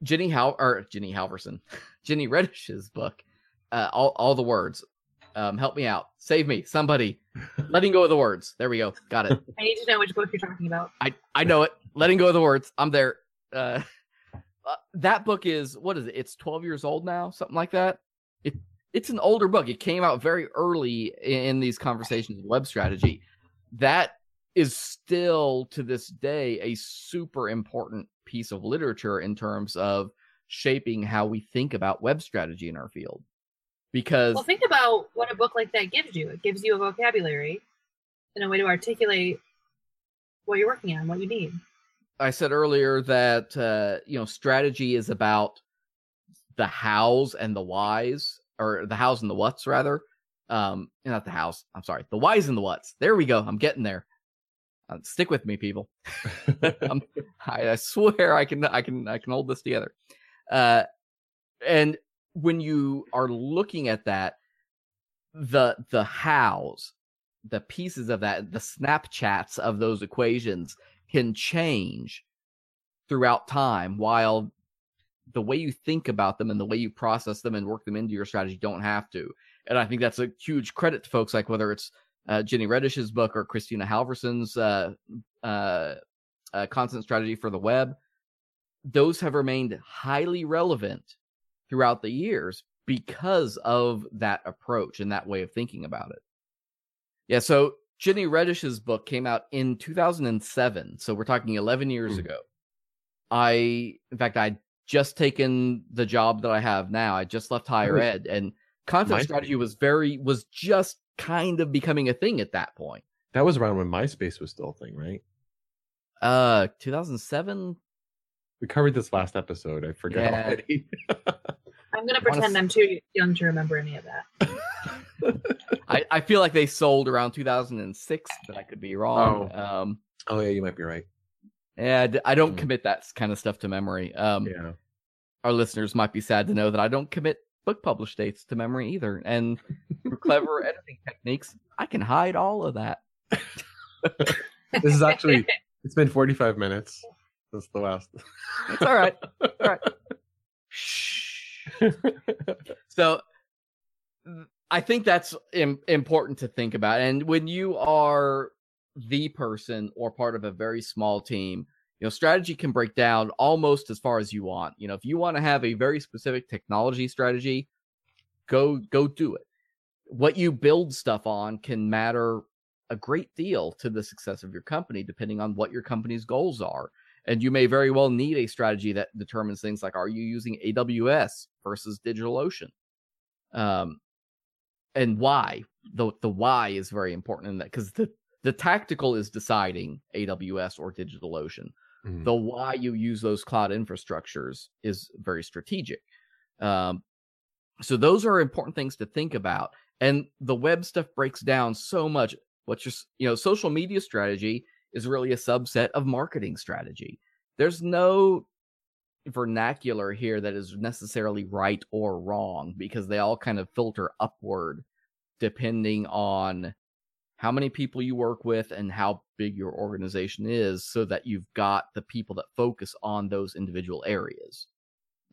Jenny Hal or Jenny Halvorson, Ginny Redish's book, uh, all all the words. Um, help me out, save me, somebody. Letting go of the words. There we go. Got it. i need to know which book you're talking about I I know it. Letting go of the words. I'm there. Uh, uh, that book is what is it? It's 12 years old now, something like that. It it's an older book. It came out very early in these conversations of web strategy. That is still to this day a super important piece of literature in terms of shaping how we think about web strategy in our field. Because Well, think about what a book like that gives you. It gives you a vocabulary and a way to articulate what you're working on, what you need. I said earlier that uh, you know strategy is about the hows and the whys, or the hows and the whats rather. Um, not the hows. I'm sorry, the whys and the whats. There we go. I'm getting there. Uh, stick with me, people. I'm, I, I swear I can I can I can hold this together. Uh, and when you are looking at that, the the hows, the pieces of that, the Snapchats of those equations can change throughout time while the way you think about them and the way you process them and work them into your strategy don't have to. And I think that's a huge credit to folks like whether it's uh, Ginny Redish's book or Kristina Halvorson's uh, uh, uh, content strategy for the web. Those have remained highly relevant throughout the years because of that approach and that way of thinking about it. Yeah, so Ginny Redish's book came out in 2007, so we're talking 11 years Hmm. ago. I, in fact, I just taken the job that I have now. I just left higher ed, and content Mine- strategy was very was just kind of becoming a thing at that point. That was around when MySpace was still a thing, right? Uh, 2007. We covered this last episode. I forgot Yeah. already. I'm gonna wanna pretend s- I'm too young to remember any of that. I, I feel like they sold around 2006, but I could be wrong. Um, oh yeah, you might be right. yeah, I d- I don't Hmm. commit that kind of stuff to memory. Um, Yeah. our listeners might be sad to know that I don't commit book publish dates to memory either. And through clever editing techniques, I can hide all of that. This is actually it's been 45 minutes since the last. It's all right. All right. Shh. So I think that's Im- important to think about. And when you are the person or part of a very small team, you know, strategy can break down almost as far as you want. You know, if you want to have a very specific technology strategy, go go do it. What you build stuff on can matter a great deal to the success of your company depending on what your company's goals are. And you may very well need a strategy that determines things like are you using AWS versus DigitalOcean? Um, and why? The the why is very important in that because the the tactical is deciding AWS or DigitalOcean. Mhm. The why you use those cloud infrastructures is very strategic. Um, so those are important things to think about. And the web stuff breaks down so much. What's your you know social media strategy is really a subset of marketing strategy. There's no vernacular here that is necessarily right or wrong because they all kind of filter upward depending on how many people you work with and how big your organization is so that you've got the people that focus on those individual areas.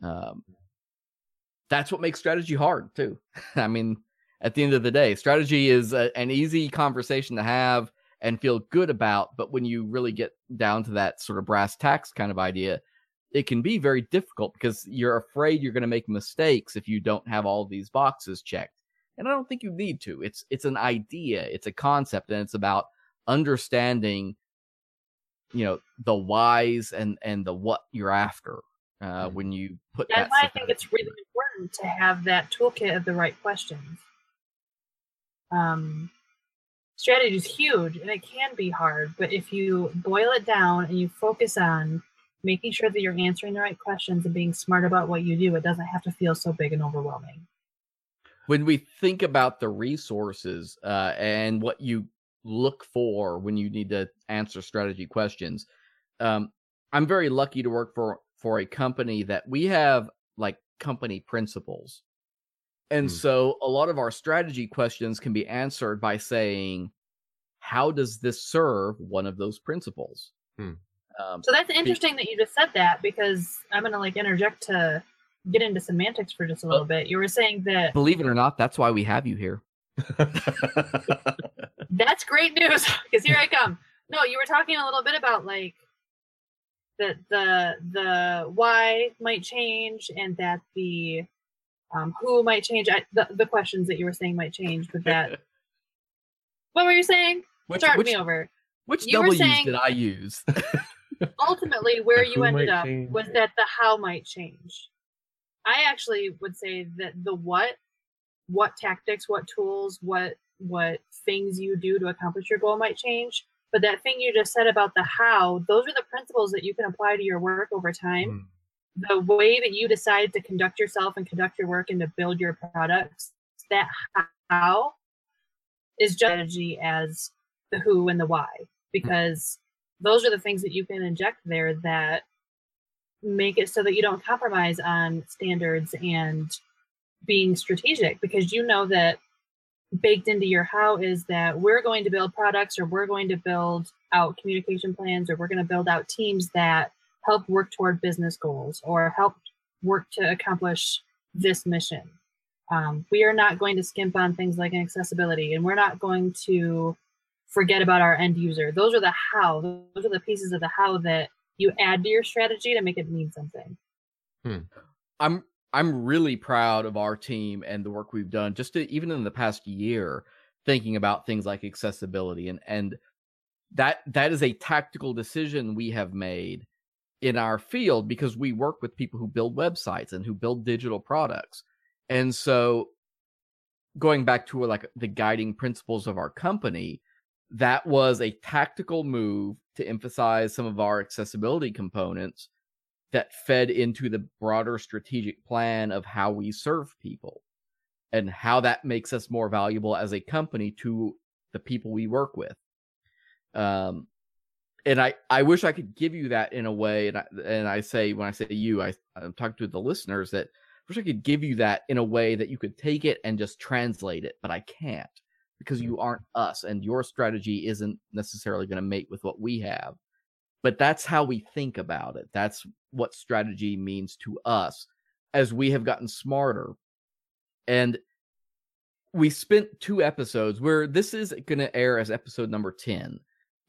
Um, that's what makes strategy hard too. I mean, at the end of the day, strategy is a, an easy conversation to have and feel good about. But when you really get down to that sort of brass tacks kind of idea, it can be very difficult because you're afraid you're going to make mistakes if you don't have all these boxes checked. And I don't think you need to. It's it's an idea, it's a concept, and it's about understanding, you know, the whys and and the what you're after uh, Mhm. when you put That's that. why I think it's really important to have that toolkit of the right questions. Um, strategy is huge and it can be hard, but if you boil it down and you focus on making sure that you're answering the right questions and being smart about what you do, it doesn't have to feel so big and overwhelming. when we think about the resources uh, and what you look for when you need to answer strategy questions, um, I'm very lucky to work for for a company that we have like company principles, and Hmm. so a lot of our strategy questions can be answered by saying, "How does this serve one of those principles?" Hmm. Um, So that's interesting that you just said that because I'm going to like interject to get into semantics for just a little bit. You were saying that believe it or not, that's why we have you here. That's great news because here I come. No, you were talking a little bit about like that the the why might change and that the um, who might change. I, the the questions that you were saying might change, but that what were you saying? Which, Start which, me over. which you were W's saying- did I use? Ultimately, where you ended up change. was that the how might change. I actually would say that the what, what tactics, what tools, what what things you do to accomplish your goal might change. But that thing you just said about the how, those are the principles that you can apply to your work over time. The way that you decide to conduct yourself and conduct your work and to build your products, that how is strategy as the who and the why. Because those are the things that you can inject there that make it so that you don't compromise on standards and being strategic because you know that baked into your how is that we're going to build products or we're going to build out communication plans or we're going to build out teams that help work toward business goals or help work to accomplish this mission. Um, we are not going to skimp on things like accessibility and we're not going to forget about our end user. Those are the how, those are the pieces of the how that you add to your strategy to make it mean something. I'm I'm really proud of our team and the work we've done just to, even in the past year thinking about things like accessibility and and that that is a tactical decision we have made in our field because we work with people who build websites and who build digital products. And so going back to like the guiding principles of our company, that was a tactical move to emphasize some of our accessibility components that fed into the broader strategic plan of how we serve people and how that makes us more valuable as a company to the people we work with. Um, and I, I wish I could give you that in a way, and I, and I say when I say to you, I, I'm talking to the listeners that I wish I could give you that in a way that you could take it and just translate it, but I can't because mm. you aren't us, and your strategy isn't necessarily going to mate with what we have. But that's how we think about it. That's what strategy means to us as we have gotten smarter. And we spent two episodes where this is going to air as episode number 10.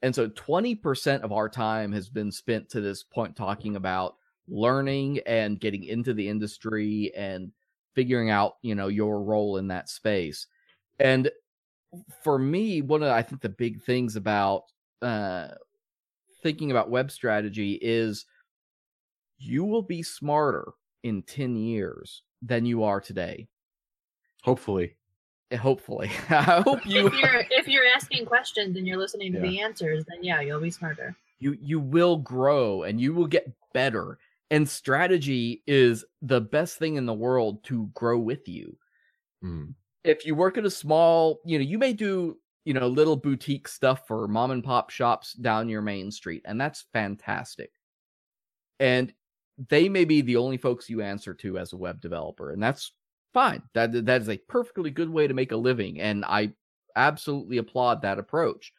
And so 20% of our time has been spent to this point talking about learning and getting into the industry and figuring out, you know, your role in that space. And for me, one of I think the big things about uh thinking about web strategy is you will be smarter in 10 years than you are today. Hopefully. Hopefully. I hope you If you're if you're asking questions and you're listening to the answers, then yeah, you'll be smarter. you you will grow and you will get better. And strategy is the best thing in the world to grow with you. Mm. If you work at a small, you know, you may do, you know, little boutique stuff for mom and pop shops down your main street, and that's fantastic. And they may be the only folks you answer to as a web developer, and that's fine. That that is a perfectly good way to make a living, and I absolutely applaud that approach.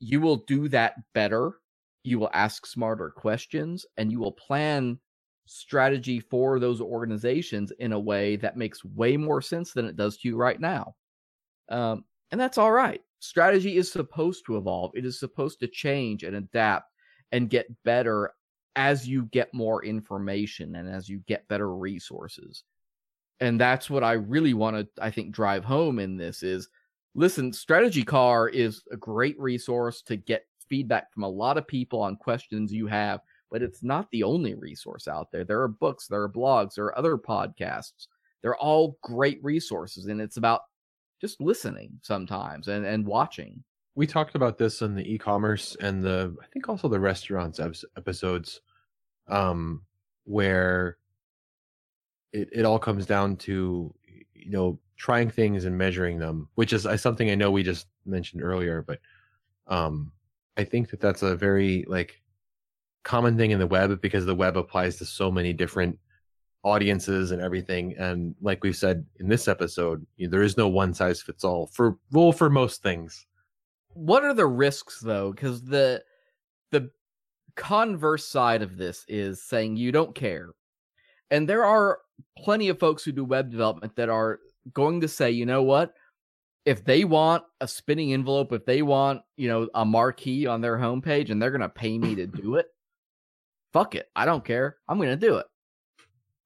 You will do that better. You will ask smarter questions, and you will plan strategy for those organizations in a way that makes way more sense than it does to you right now. Um, and that's all right. Strategy is supposed to evolve. It is supposed to change and adapt and get better as you get more information and as you get better resources. And that's what I really want to, I think, drive home in this is listen, Strategy Car is a great resource to get feedback from a lot of people on questions you have, but it's not the only resource out there. There are books, there are blogs, there are other podcasts. They're all great resources, and it's about just listening sometimes and, and watching. We talked about this in the e-commerce and the I think also the restaurants episodes, um, where it, it all comes down to you know trying things and measuring them, which is uh, something I know we just mentioned earlier, but um, I think that that's a very like common thing in the web because the web applies to so many different audiences and everything. And like we've said in this episode, you know, there is no one size fits all for rule for most things. What are the risks though? Because the the converse side of this is saying you don't care. And there are plenty of folks who do web development that are going to say, you know what? If they want a spinning envelope, if they want, you know, a marquee on their homepage and they're going to pay me to do it, fuck it. I don't care. I'm going to do it.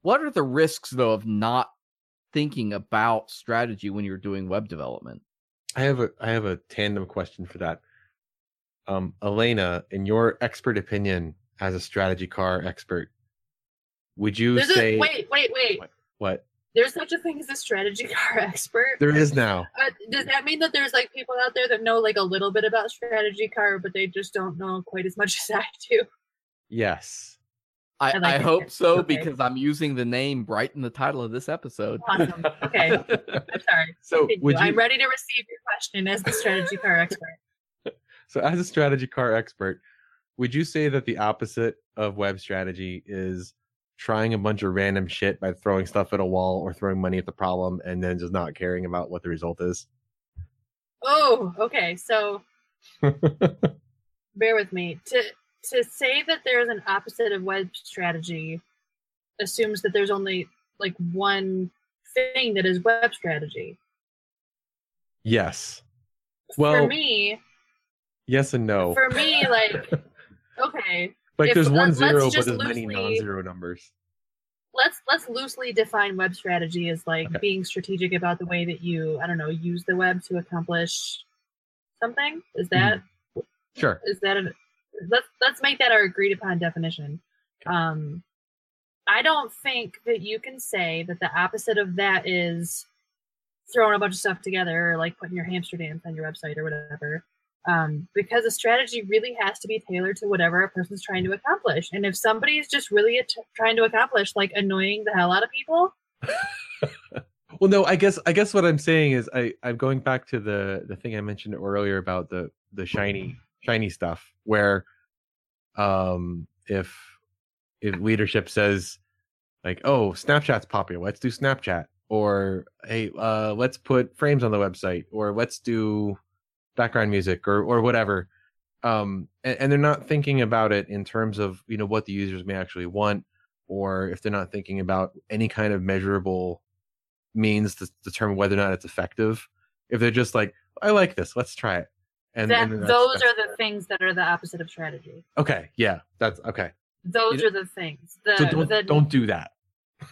What are the risks though of not thinking about strategy when you're doing web development? I have a I have a tandem question for that. Um, Alaina, in your expert opinion as a strategy car expert, would you There's say a, wait, wait, wait. what There's such a thing as a strategy car expert. there is now? Uh, does that mean that there's like people out there that know like a little bit about strategy car, but they just don't know quite as much as I do? Yes. I, I I, like it. hope so Okay. because I'm using the name right in the title of this episode. Awesome. Okay, I'm sorry. so Continue. you I'm ready to receive your question as the strategy car expert. so as a strategy car expert, would you say that the opposite of web strategy is trying a bunch of random shit by throwing stuff at a wall or throwing money at the problem and then just not caring about what the result is. Oh, okay. So bear with me. To to say that there's an opposite of web strategy assumes that there's only like one thing that is web strategy. yes. Well, for me, yes and no. for me, like okay, like if- there's one zero, but there's many non-zero numbers. let's let's loosely define web strategy as like Okay. being strategic about the way that you I don't know use the web to accomplish something. Is that Sure. is that a let's let's make that our agreed upon definition. Um, I don't think that you can say that the opposite of that is throwing a bunch of stuff together, or like putting your hamster dance on your website or whatever. Um, because a strategy really has to be tailored to whatever a person's trying to accomplish. And if somebody's just really at- trying to accomplish like annoying the hell out of people, Well, no, I guess I guess what I'm saying is I I'm going back to the the thing I mentioned earlier about the the shiny shiny stuff where um if if leadership says like oh Snapchat's popular let's do Snapchat or hey uh let's put frames on the website or let's do background music or or whatever um and, and they're not thinking about it in terms of you know what the users may actually want or if they're not thinking about any kind of measurable means to determine whether or not it's effective. If they're just like, I like this, let's try it. And, that and that's- those are the things that are the opposite of strategy. okay. Yeah, that's okay. Those You are the things. The, So don't the, don't do that.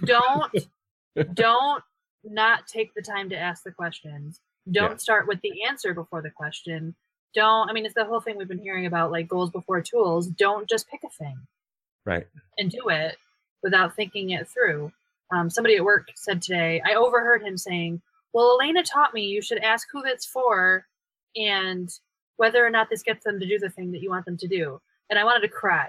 don't don't not take the time to ask the questions don't Yeah. start with the answer before the question. Don't i mean it's the whole thing we've been hearing about like goals before tools. Don't just pick a thing. Right. and do it without thinking it through. Um, somebody at work said today i overheard him saying well alaina taught me you should ask who that's for and whether or not this gets them to do the thing that you want them to do. And i wanted to cry.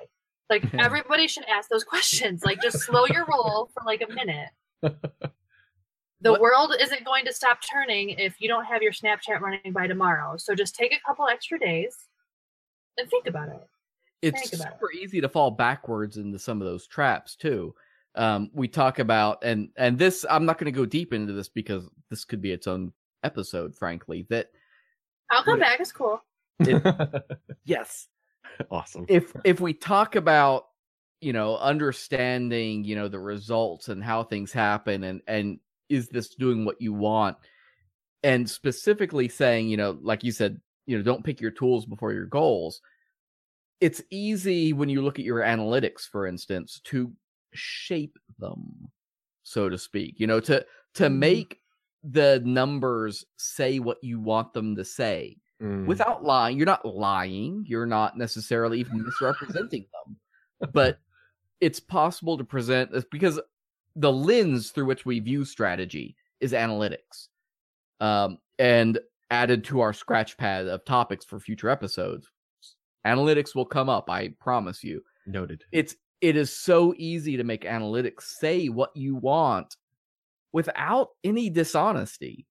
Like everybody should ask those questions. Like just slow your roll for like a minute the What- world isn't going to stop turning if you don't have your snapchat running by tomorrow so just take a couple extra days and think about it it's Think about it. super easy to fall backwards into some of those traps too. Um, we talk about and and this I'm not going to go deep into this because this could be its own episode. Frankly, that i'll come What- back it's cool yes, awesome. if if we talk about you know understanding you know the results and how things happen and and is this doing what you want and specifically saying you know like you said you know don't pick your tools before your goals it's easy when you look at your analytics for instance to shape them so to speak you know to to Mhm. make the numbers say what you want them to say Mm. without lying. You're not lying. You're not necessarily even misrepresenting them. But it's possible to present this because the lens through which we view strategy is analytics. Um, and added to our scratch pad of topics for future episodes. Analytics will come up, I promise you. Noted. It's it is so easy to make analytics say what you want without any dishonesty.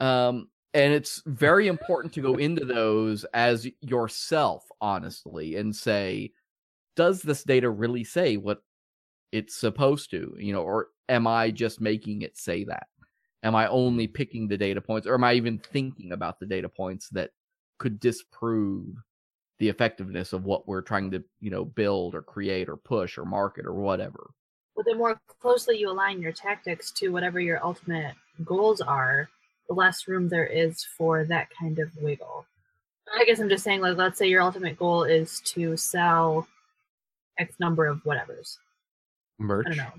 Um, and it's very important to go into those as yourself honestly and say does this data really say what it's supposed to you know or am i just making it say that am i only picking the data points or am i even thinking about the data points that could disprove the effectiveness of what we're trying to you know build or create or push or market or whatever But the more closely you align your tactics to whatever your ultimate goals are, the less room there is for that kind of wiggle. I guess I'm just saying, like, let's say your ultimate goal is to sell X number of whatevers. Merch. I don't know.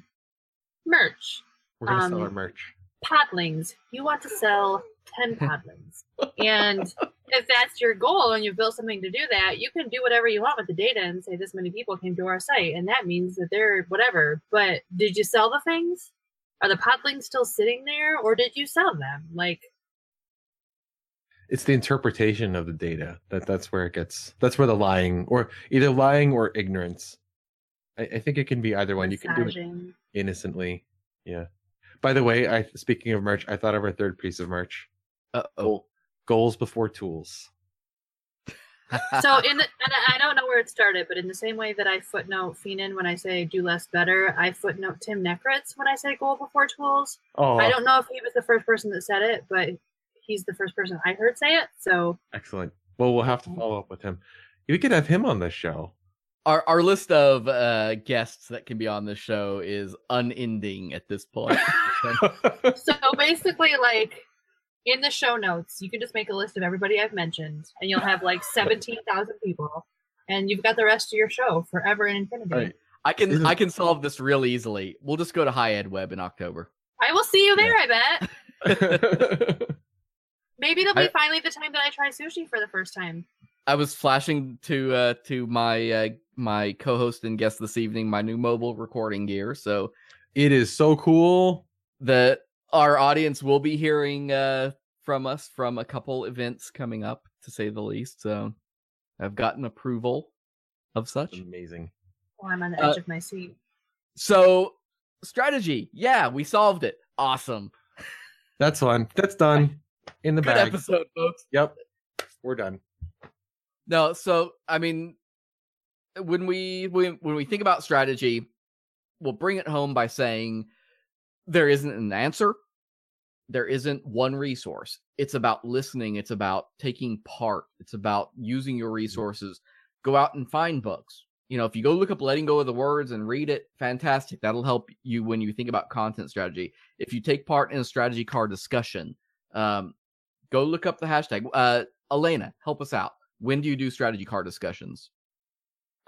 Merch. We're gonna sell Um, our merch. Podlings. You want to sell 10 podlings. and if that's your goal and you've built something to do that, you can do whatever you want with the data and say this many people came to our site. And that means that they're whatever. But did you sell the things? Are the podlings still sitting there or did you sell them? Like, It's the interpretation of the data that that's where it gets. That's where the lying, or either lying or ignorance. I, I think it can be either one. You can do it innocently. Yeah. By the way, I speaking of merch, I thought of our third piece of merch. uh-oh goals before tools. so in the and I don't know where it started, but in the same way that I footnote Fienen when I say do less better, I footnote Tim Nekritz when I say goal before tools. Oh, I don't know if he was the first person that said it, but he's the first person I heard say it. So excellent. Well, we'll have to mm-hmm. follow up with him. We could have him on the show. Our our list of uh, guests that can be on this show is unending at this point. so basically like in the show notes, you can just make a list of everybody I've mentioned, and you'll have like seventeen thousand people, and you've got the rest of your show forever and infinity. Right. I can I can solve this real easily. We'll just go to HighEdWeb in October. I will see you there. I bet. Maybe it'll be I- finally the time that I try sushi for the first time. I was flashing to uh, to my uh, my co-host and guest this evening my new mobile recording gear. So it is so cool. that our audience will be hearing uh, from us from a couple events coming up, to say the least. So I've gotten approval of such. Amazing. Oh, I'm on the Uh, edge of my seat. So strategy, yeah, we solved it. Awesome, That's fun. That's done. In the good bag. episode, folks. Yep. We're done. No, so I mean, when we when when we think about strategy, we'll bring it home by saying there isn't an answer. There isn't one resource. It's about listening. It's about taking part. It's about using your resources. Go out and find books. You know, if you go look up letting go of the words and read it, fantastic. That'll help you when you think about content strategy. If you take part in a strategy car discussion, um, go look up the hashtag. Uh, Alaina, help us out. When do you do strategy car discussions?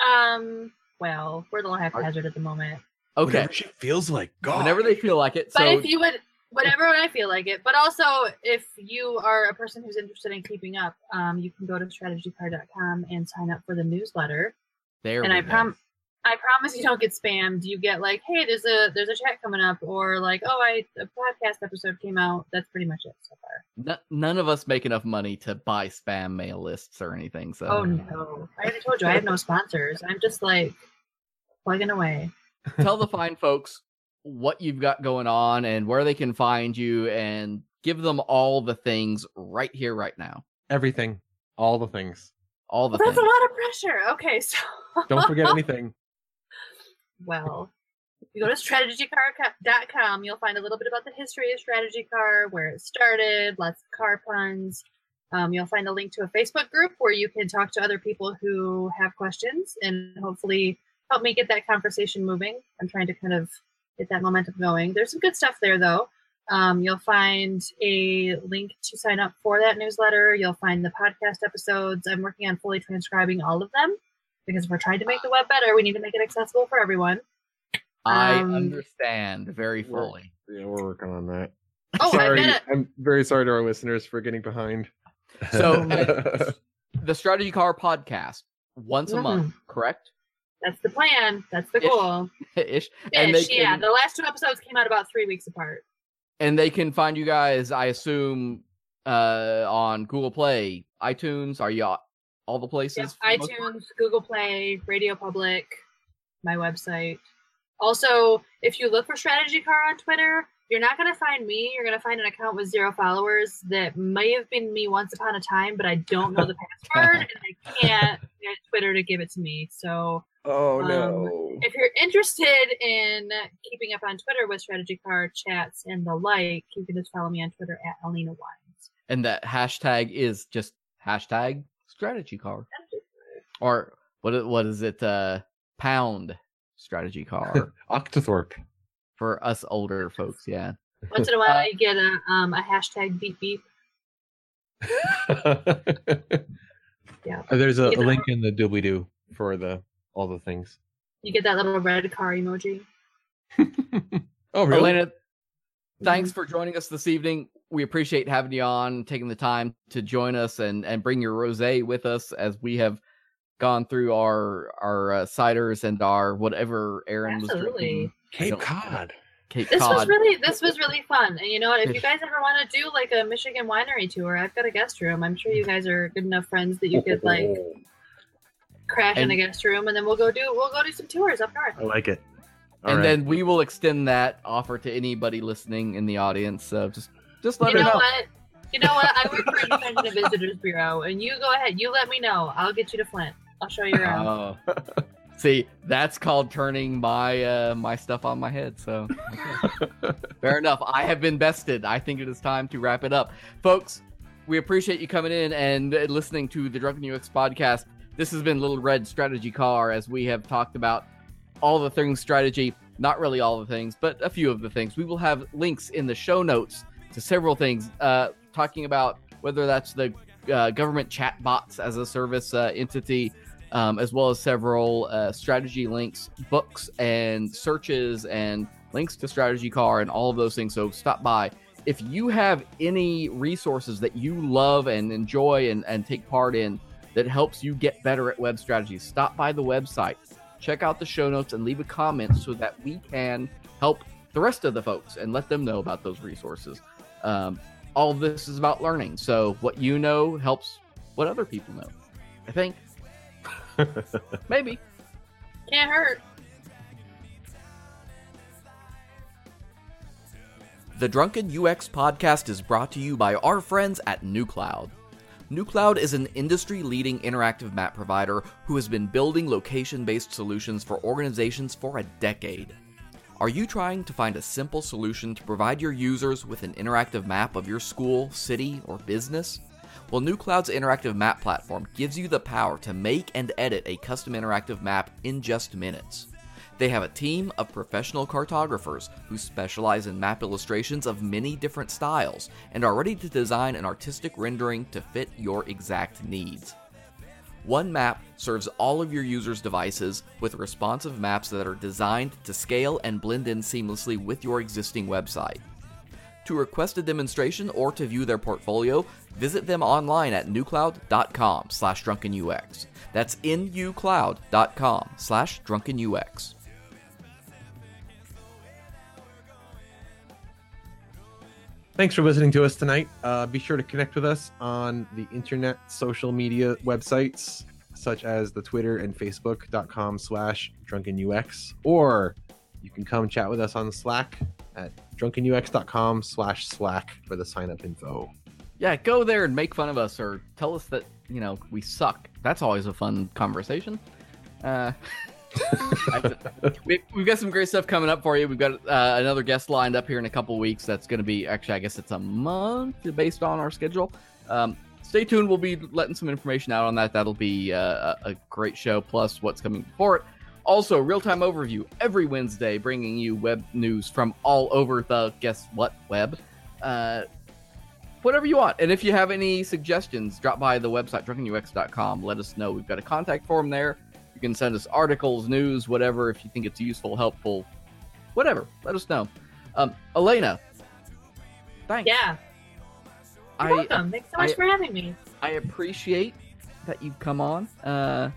Um, well, we're a little haphazard at the moment. Okay, Whatever she feels like. God. whenever they feel like it. But if you would, whatever I feel like it. But also, if you are a person who's interested in keeping up, um, you can go to strategycar.com and sign up for the newsletter. there, and we I go. prom, I promise you don't get spammed. You get like, hey, there's a there's a chat coming up, or like, oh, I a podcast episode came out. That's pretty much it so far. N- none of us make enough money to buy spam mail lists or anything. So Oh no, I already told you I have no sponsors. I'm just like plugging away. tell the fine folks what you've got going on and where they can find you, and give them all the things right here, right now. Everything. All the things. All the Well, that's things. a lot of pressure. Okay, so Don't forget anything. Well, if you go to strategycar.com, you'll find a little bit about the history of Strategy Car, where it started, lots of car puns. Um, you'll find a link to a Facebook group where you can talk to other people who have questions and hopefully help me get that conversation moving. I'm trying to kind of get that momentum going. There's some good stuff there, though. Um, you'll find a link to sign up for that newsletter. You'll find the podcast episodes. I'm working on fully transcribing all of them because if we're trying to make the web better, we need to make it accessible for everyone. I um, understand very We're- fully. Yeah, we're working on that. Oh, I sorry. bet it. I'm very sorry to our listeners for getting behind. So, The Strategy Car podcast once a month, correct? That's the plan. That's the goal. Ish. And they Ish, yeah. The last two episodes came out about three weeks apart. and they can find you guys i assume uh on google play itunes are you all- all the places Yep, for the most part? iTunes, Google Play, Radio Public, my website. Also, if you look for Strategy Car on Twitter, you're not going to find me. You're going to find an account with zero followers that may have been me once upon a time, but I don't know the password and I can't get Twitter to give it to me. So oh Um, no. if you're interested in keeping up on Twitter with Strategy Car chats and the like, you can just follow me on Twitter at Alaina Wiens. and that hashtag is just hashtag strategy car or what what is it uh pound strategy car Octothorpe. for us older folks yeah Once in a while, Uh, you get a um a hashtag beep beep. Yeah. Uh, There's a, a You know- link in the doobly doo for the all the things. You get that little red car emoji. oh really? alaina thanks for joining us this evening we appreciate having you on taking the time to join us and and bring your rosé with us as we have gone through our our uh, ciders and our whatever aaron was Absolutely. drinking Cape don't- Cod. cape This was really this was really fun. And you know what? If you guys ever want to do like a Michigan winery tour, I've got a guest room. I'm sure you guys are good enough friends that you could like crash in a guest room, and then we'll go do we'll go do some tours up north. I like it. All and right. then we will extend that offer to anybody listening in the audience. So just just let you her know know. what? You know what? I work for Independent Visitors Bureau, and you go ahead. You let me know. I'll get you to Flint. I'll show you around. Oh. See, that's called turning my uh, my stuff on my head. So, okay. fair enough. I have been bested. I think it is time to wrap it up, folks. We appreciate you coming in and listening to the Drunken UX podcast. This has been Little Red Strategy Car as we have talked about all the things strategy. Not really all the things, but a few of the things. We will have links in the show notes to several things, uh, talking about whether that's the uh, government chat bots as a service uh, entity, um, as well as several uh, strategy links, books, and searches, and links to Strategy Car, and all of those things. So stop by. If you have any resources that you love and enjoy and, and take part in that helps you get better at web strategy, stop by the website, check out the show notes, and leave a comment so that we can help the rest of the folks and let them know about those resources. Um, all of this is about learning. So what you know helps what other people know. I think. Maybe. Can't hurt. The Drunken UX podcast is brought to you by our friends at nuCloud. nuCloud is an industry leading interactive map provider who has been building location based solutions for organizations for a decade. Are you trying to find a simple solution to provide your users with an interactive map of your school, city, or business? Well, nuCloud's interactive map platform gives you the power to make and edit a custom interactive map in just minutes. They have a team of professional cartographers who specialize in map illustrations of many different styles and are ready to design an artistic rendering to fit your exact needs. One map serves all of your users' devices with responsive maps that are designed to scale and blend in seamlessly with your existing website. To request a demonstration or to view their portfolio, visit them online at nucloud.com slash drunkenux. That's nucloud.com slash drunkenux. Thanks for listening to us tonight. Uh, be sure to connect with us on the internet social media websites such as the Twitter and Facebook.com slash drunkenux, or you can come chat with us on Slack at drunkenux.com slash Slack for the sign up info. Yeah, go there and make fun of us or tell us that, you know, we suck. That's always a fun conversation. Uh, we, have got some great stuff coming up for you. We've got uh, another guest lined up here in a couple weeks. That's going to be actually, I guess it's a month based on our schedule. Um, stay tuned. We'll be letting some information out on that. That'll be uh, a great show, plus what's coming before it. Also, real time overview every Wednesday, bringing you web news from all over the guess what web. Uh, whatever you want. And if you have any suggestions, drop by the website, drunkenux.com. Let us know. We've got a contact form there. You can send us articles, news, whatever, if you think it's useful, helpful, whatever. Let us know. Um, Alaina, thanks. Yeah. You're I, welcome. Thanks so much I- for having me. I appreciate that you've come on. Uh,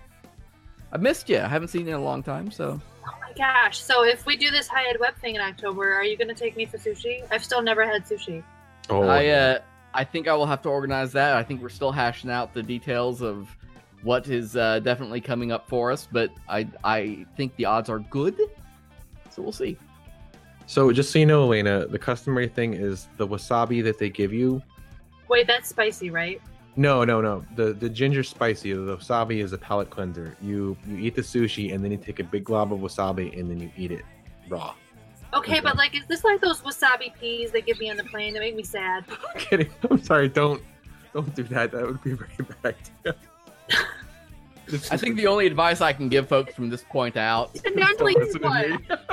I missed you. I haven't seen you in a long time, so Oh my gosh. So if we do this high ed web thing in October, are you going to take me for sushi? I've still never had sushi. Oh, I uh, I think I will have to organize that. I think we're still hashing out the details of what is uh, definitely coming up for us, but I I think the odds are good. So we'll see. so just so you know, Alaina, the customary thing is the wasabi that they give you. Wait, that's spicy, right? No, no, no. The the ginger spicy, the wasabi is a palate cleanser. You you eat the sushi and then you take a big glob of wasabi and then you eat it raw. Okay, Okay. but like, is this like those wasabi peas they give me on the plane that make me sad? I'm kidding. I'm sorry. Don't don't do that. That would be very bad. I think the only advice I can give folks from this point out. And not Don't like listen what?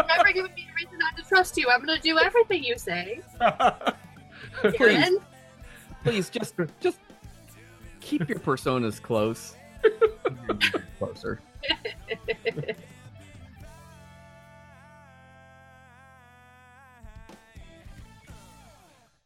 Never given me a reason not to trust you. I'm going to do everything you say. Please, please, just just keep your personas close. Closer.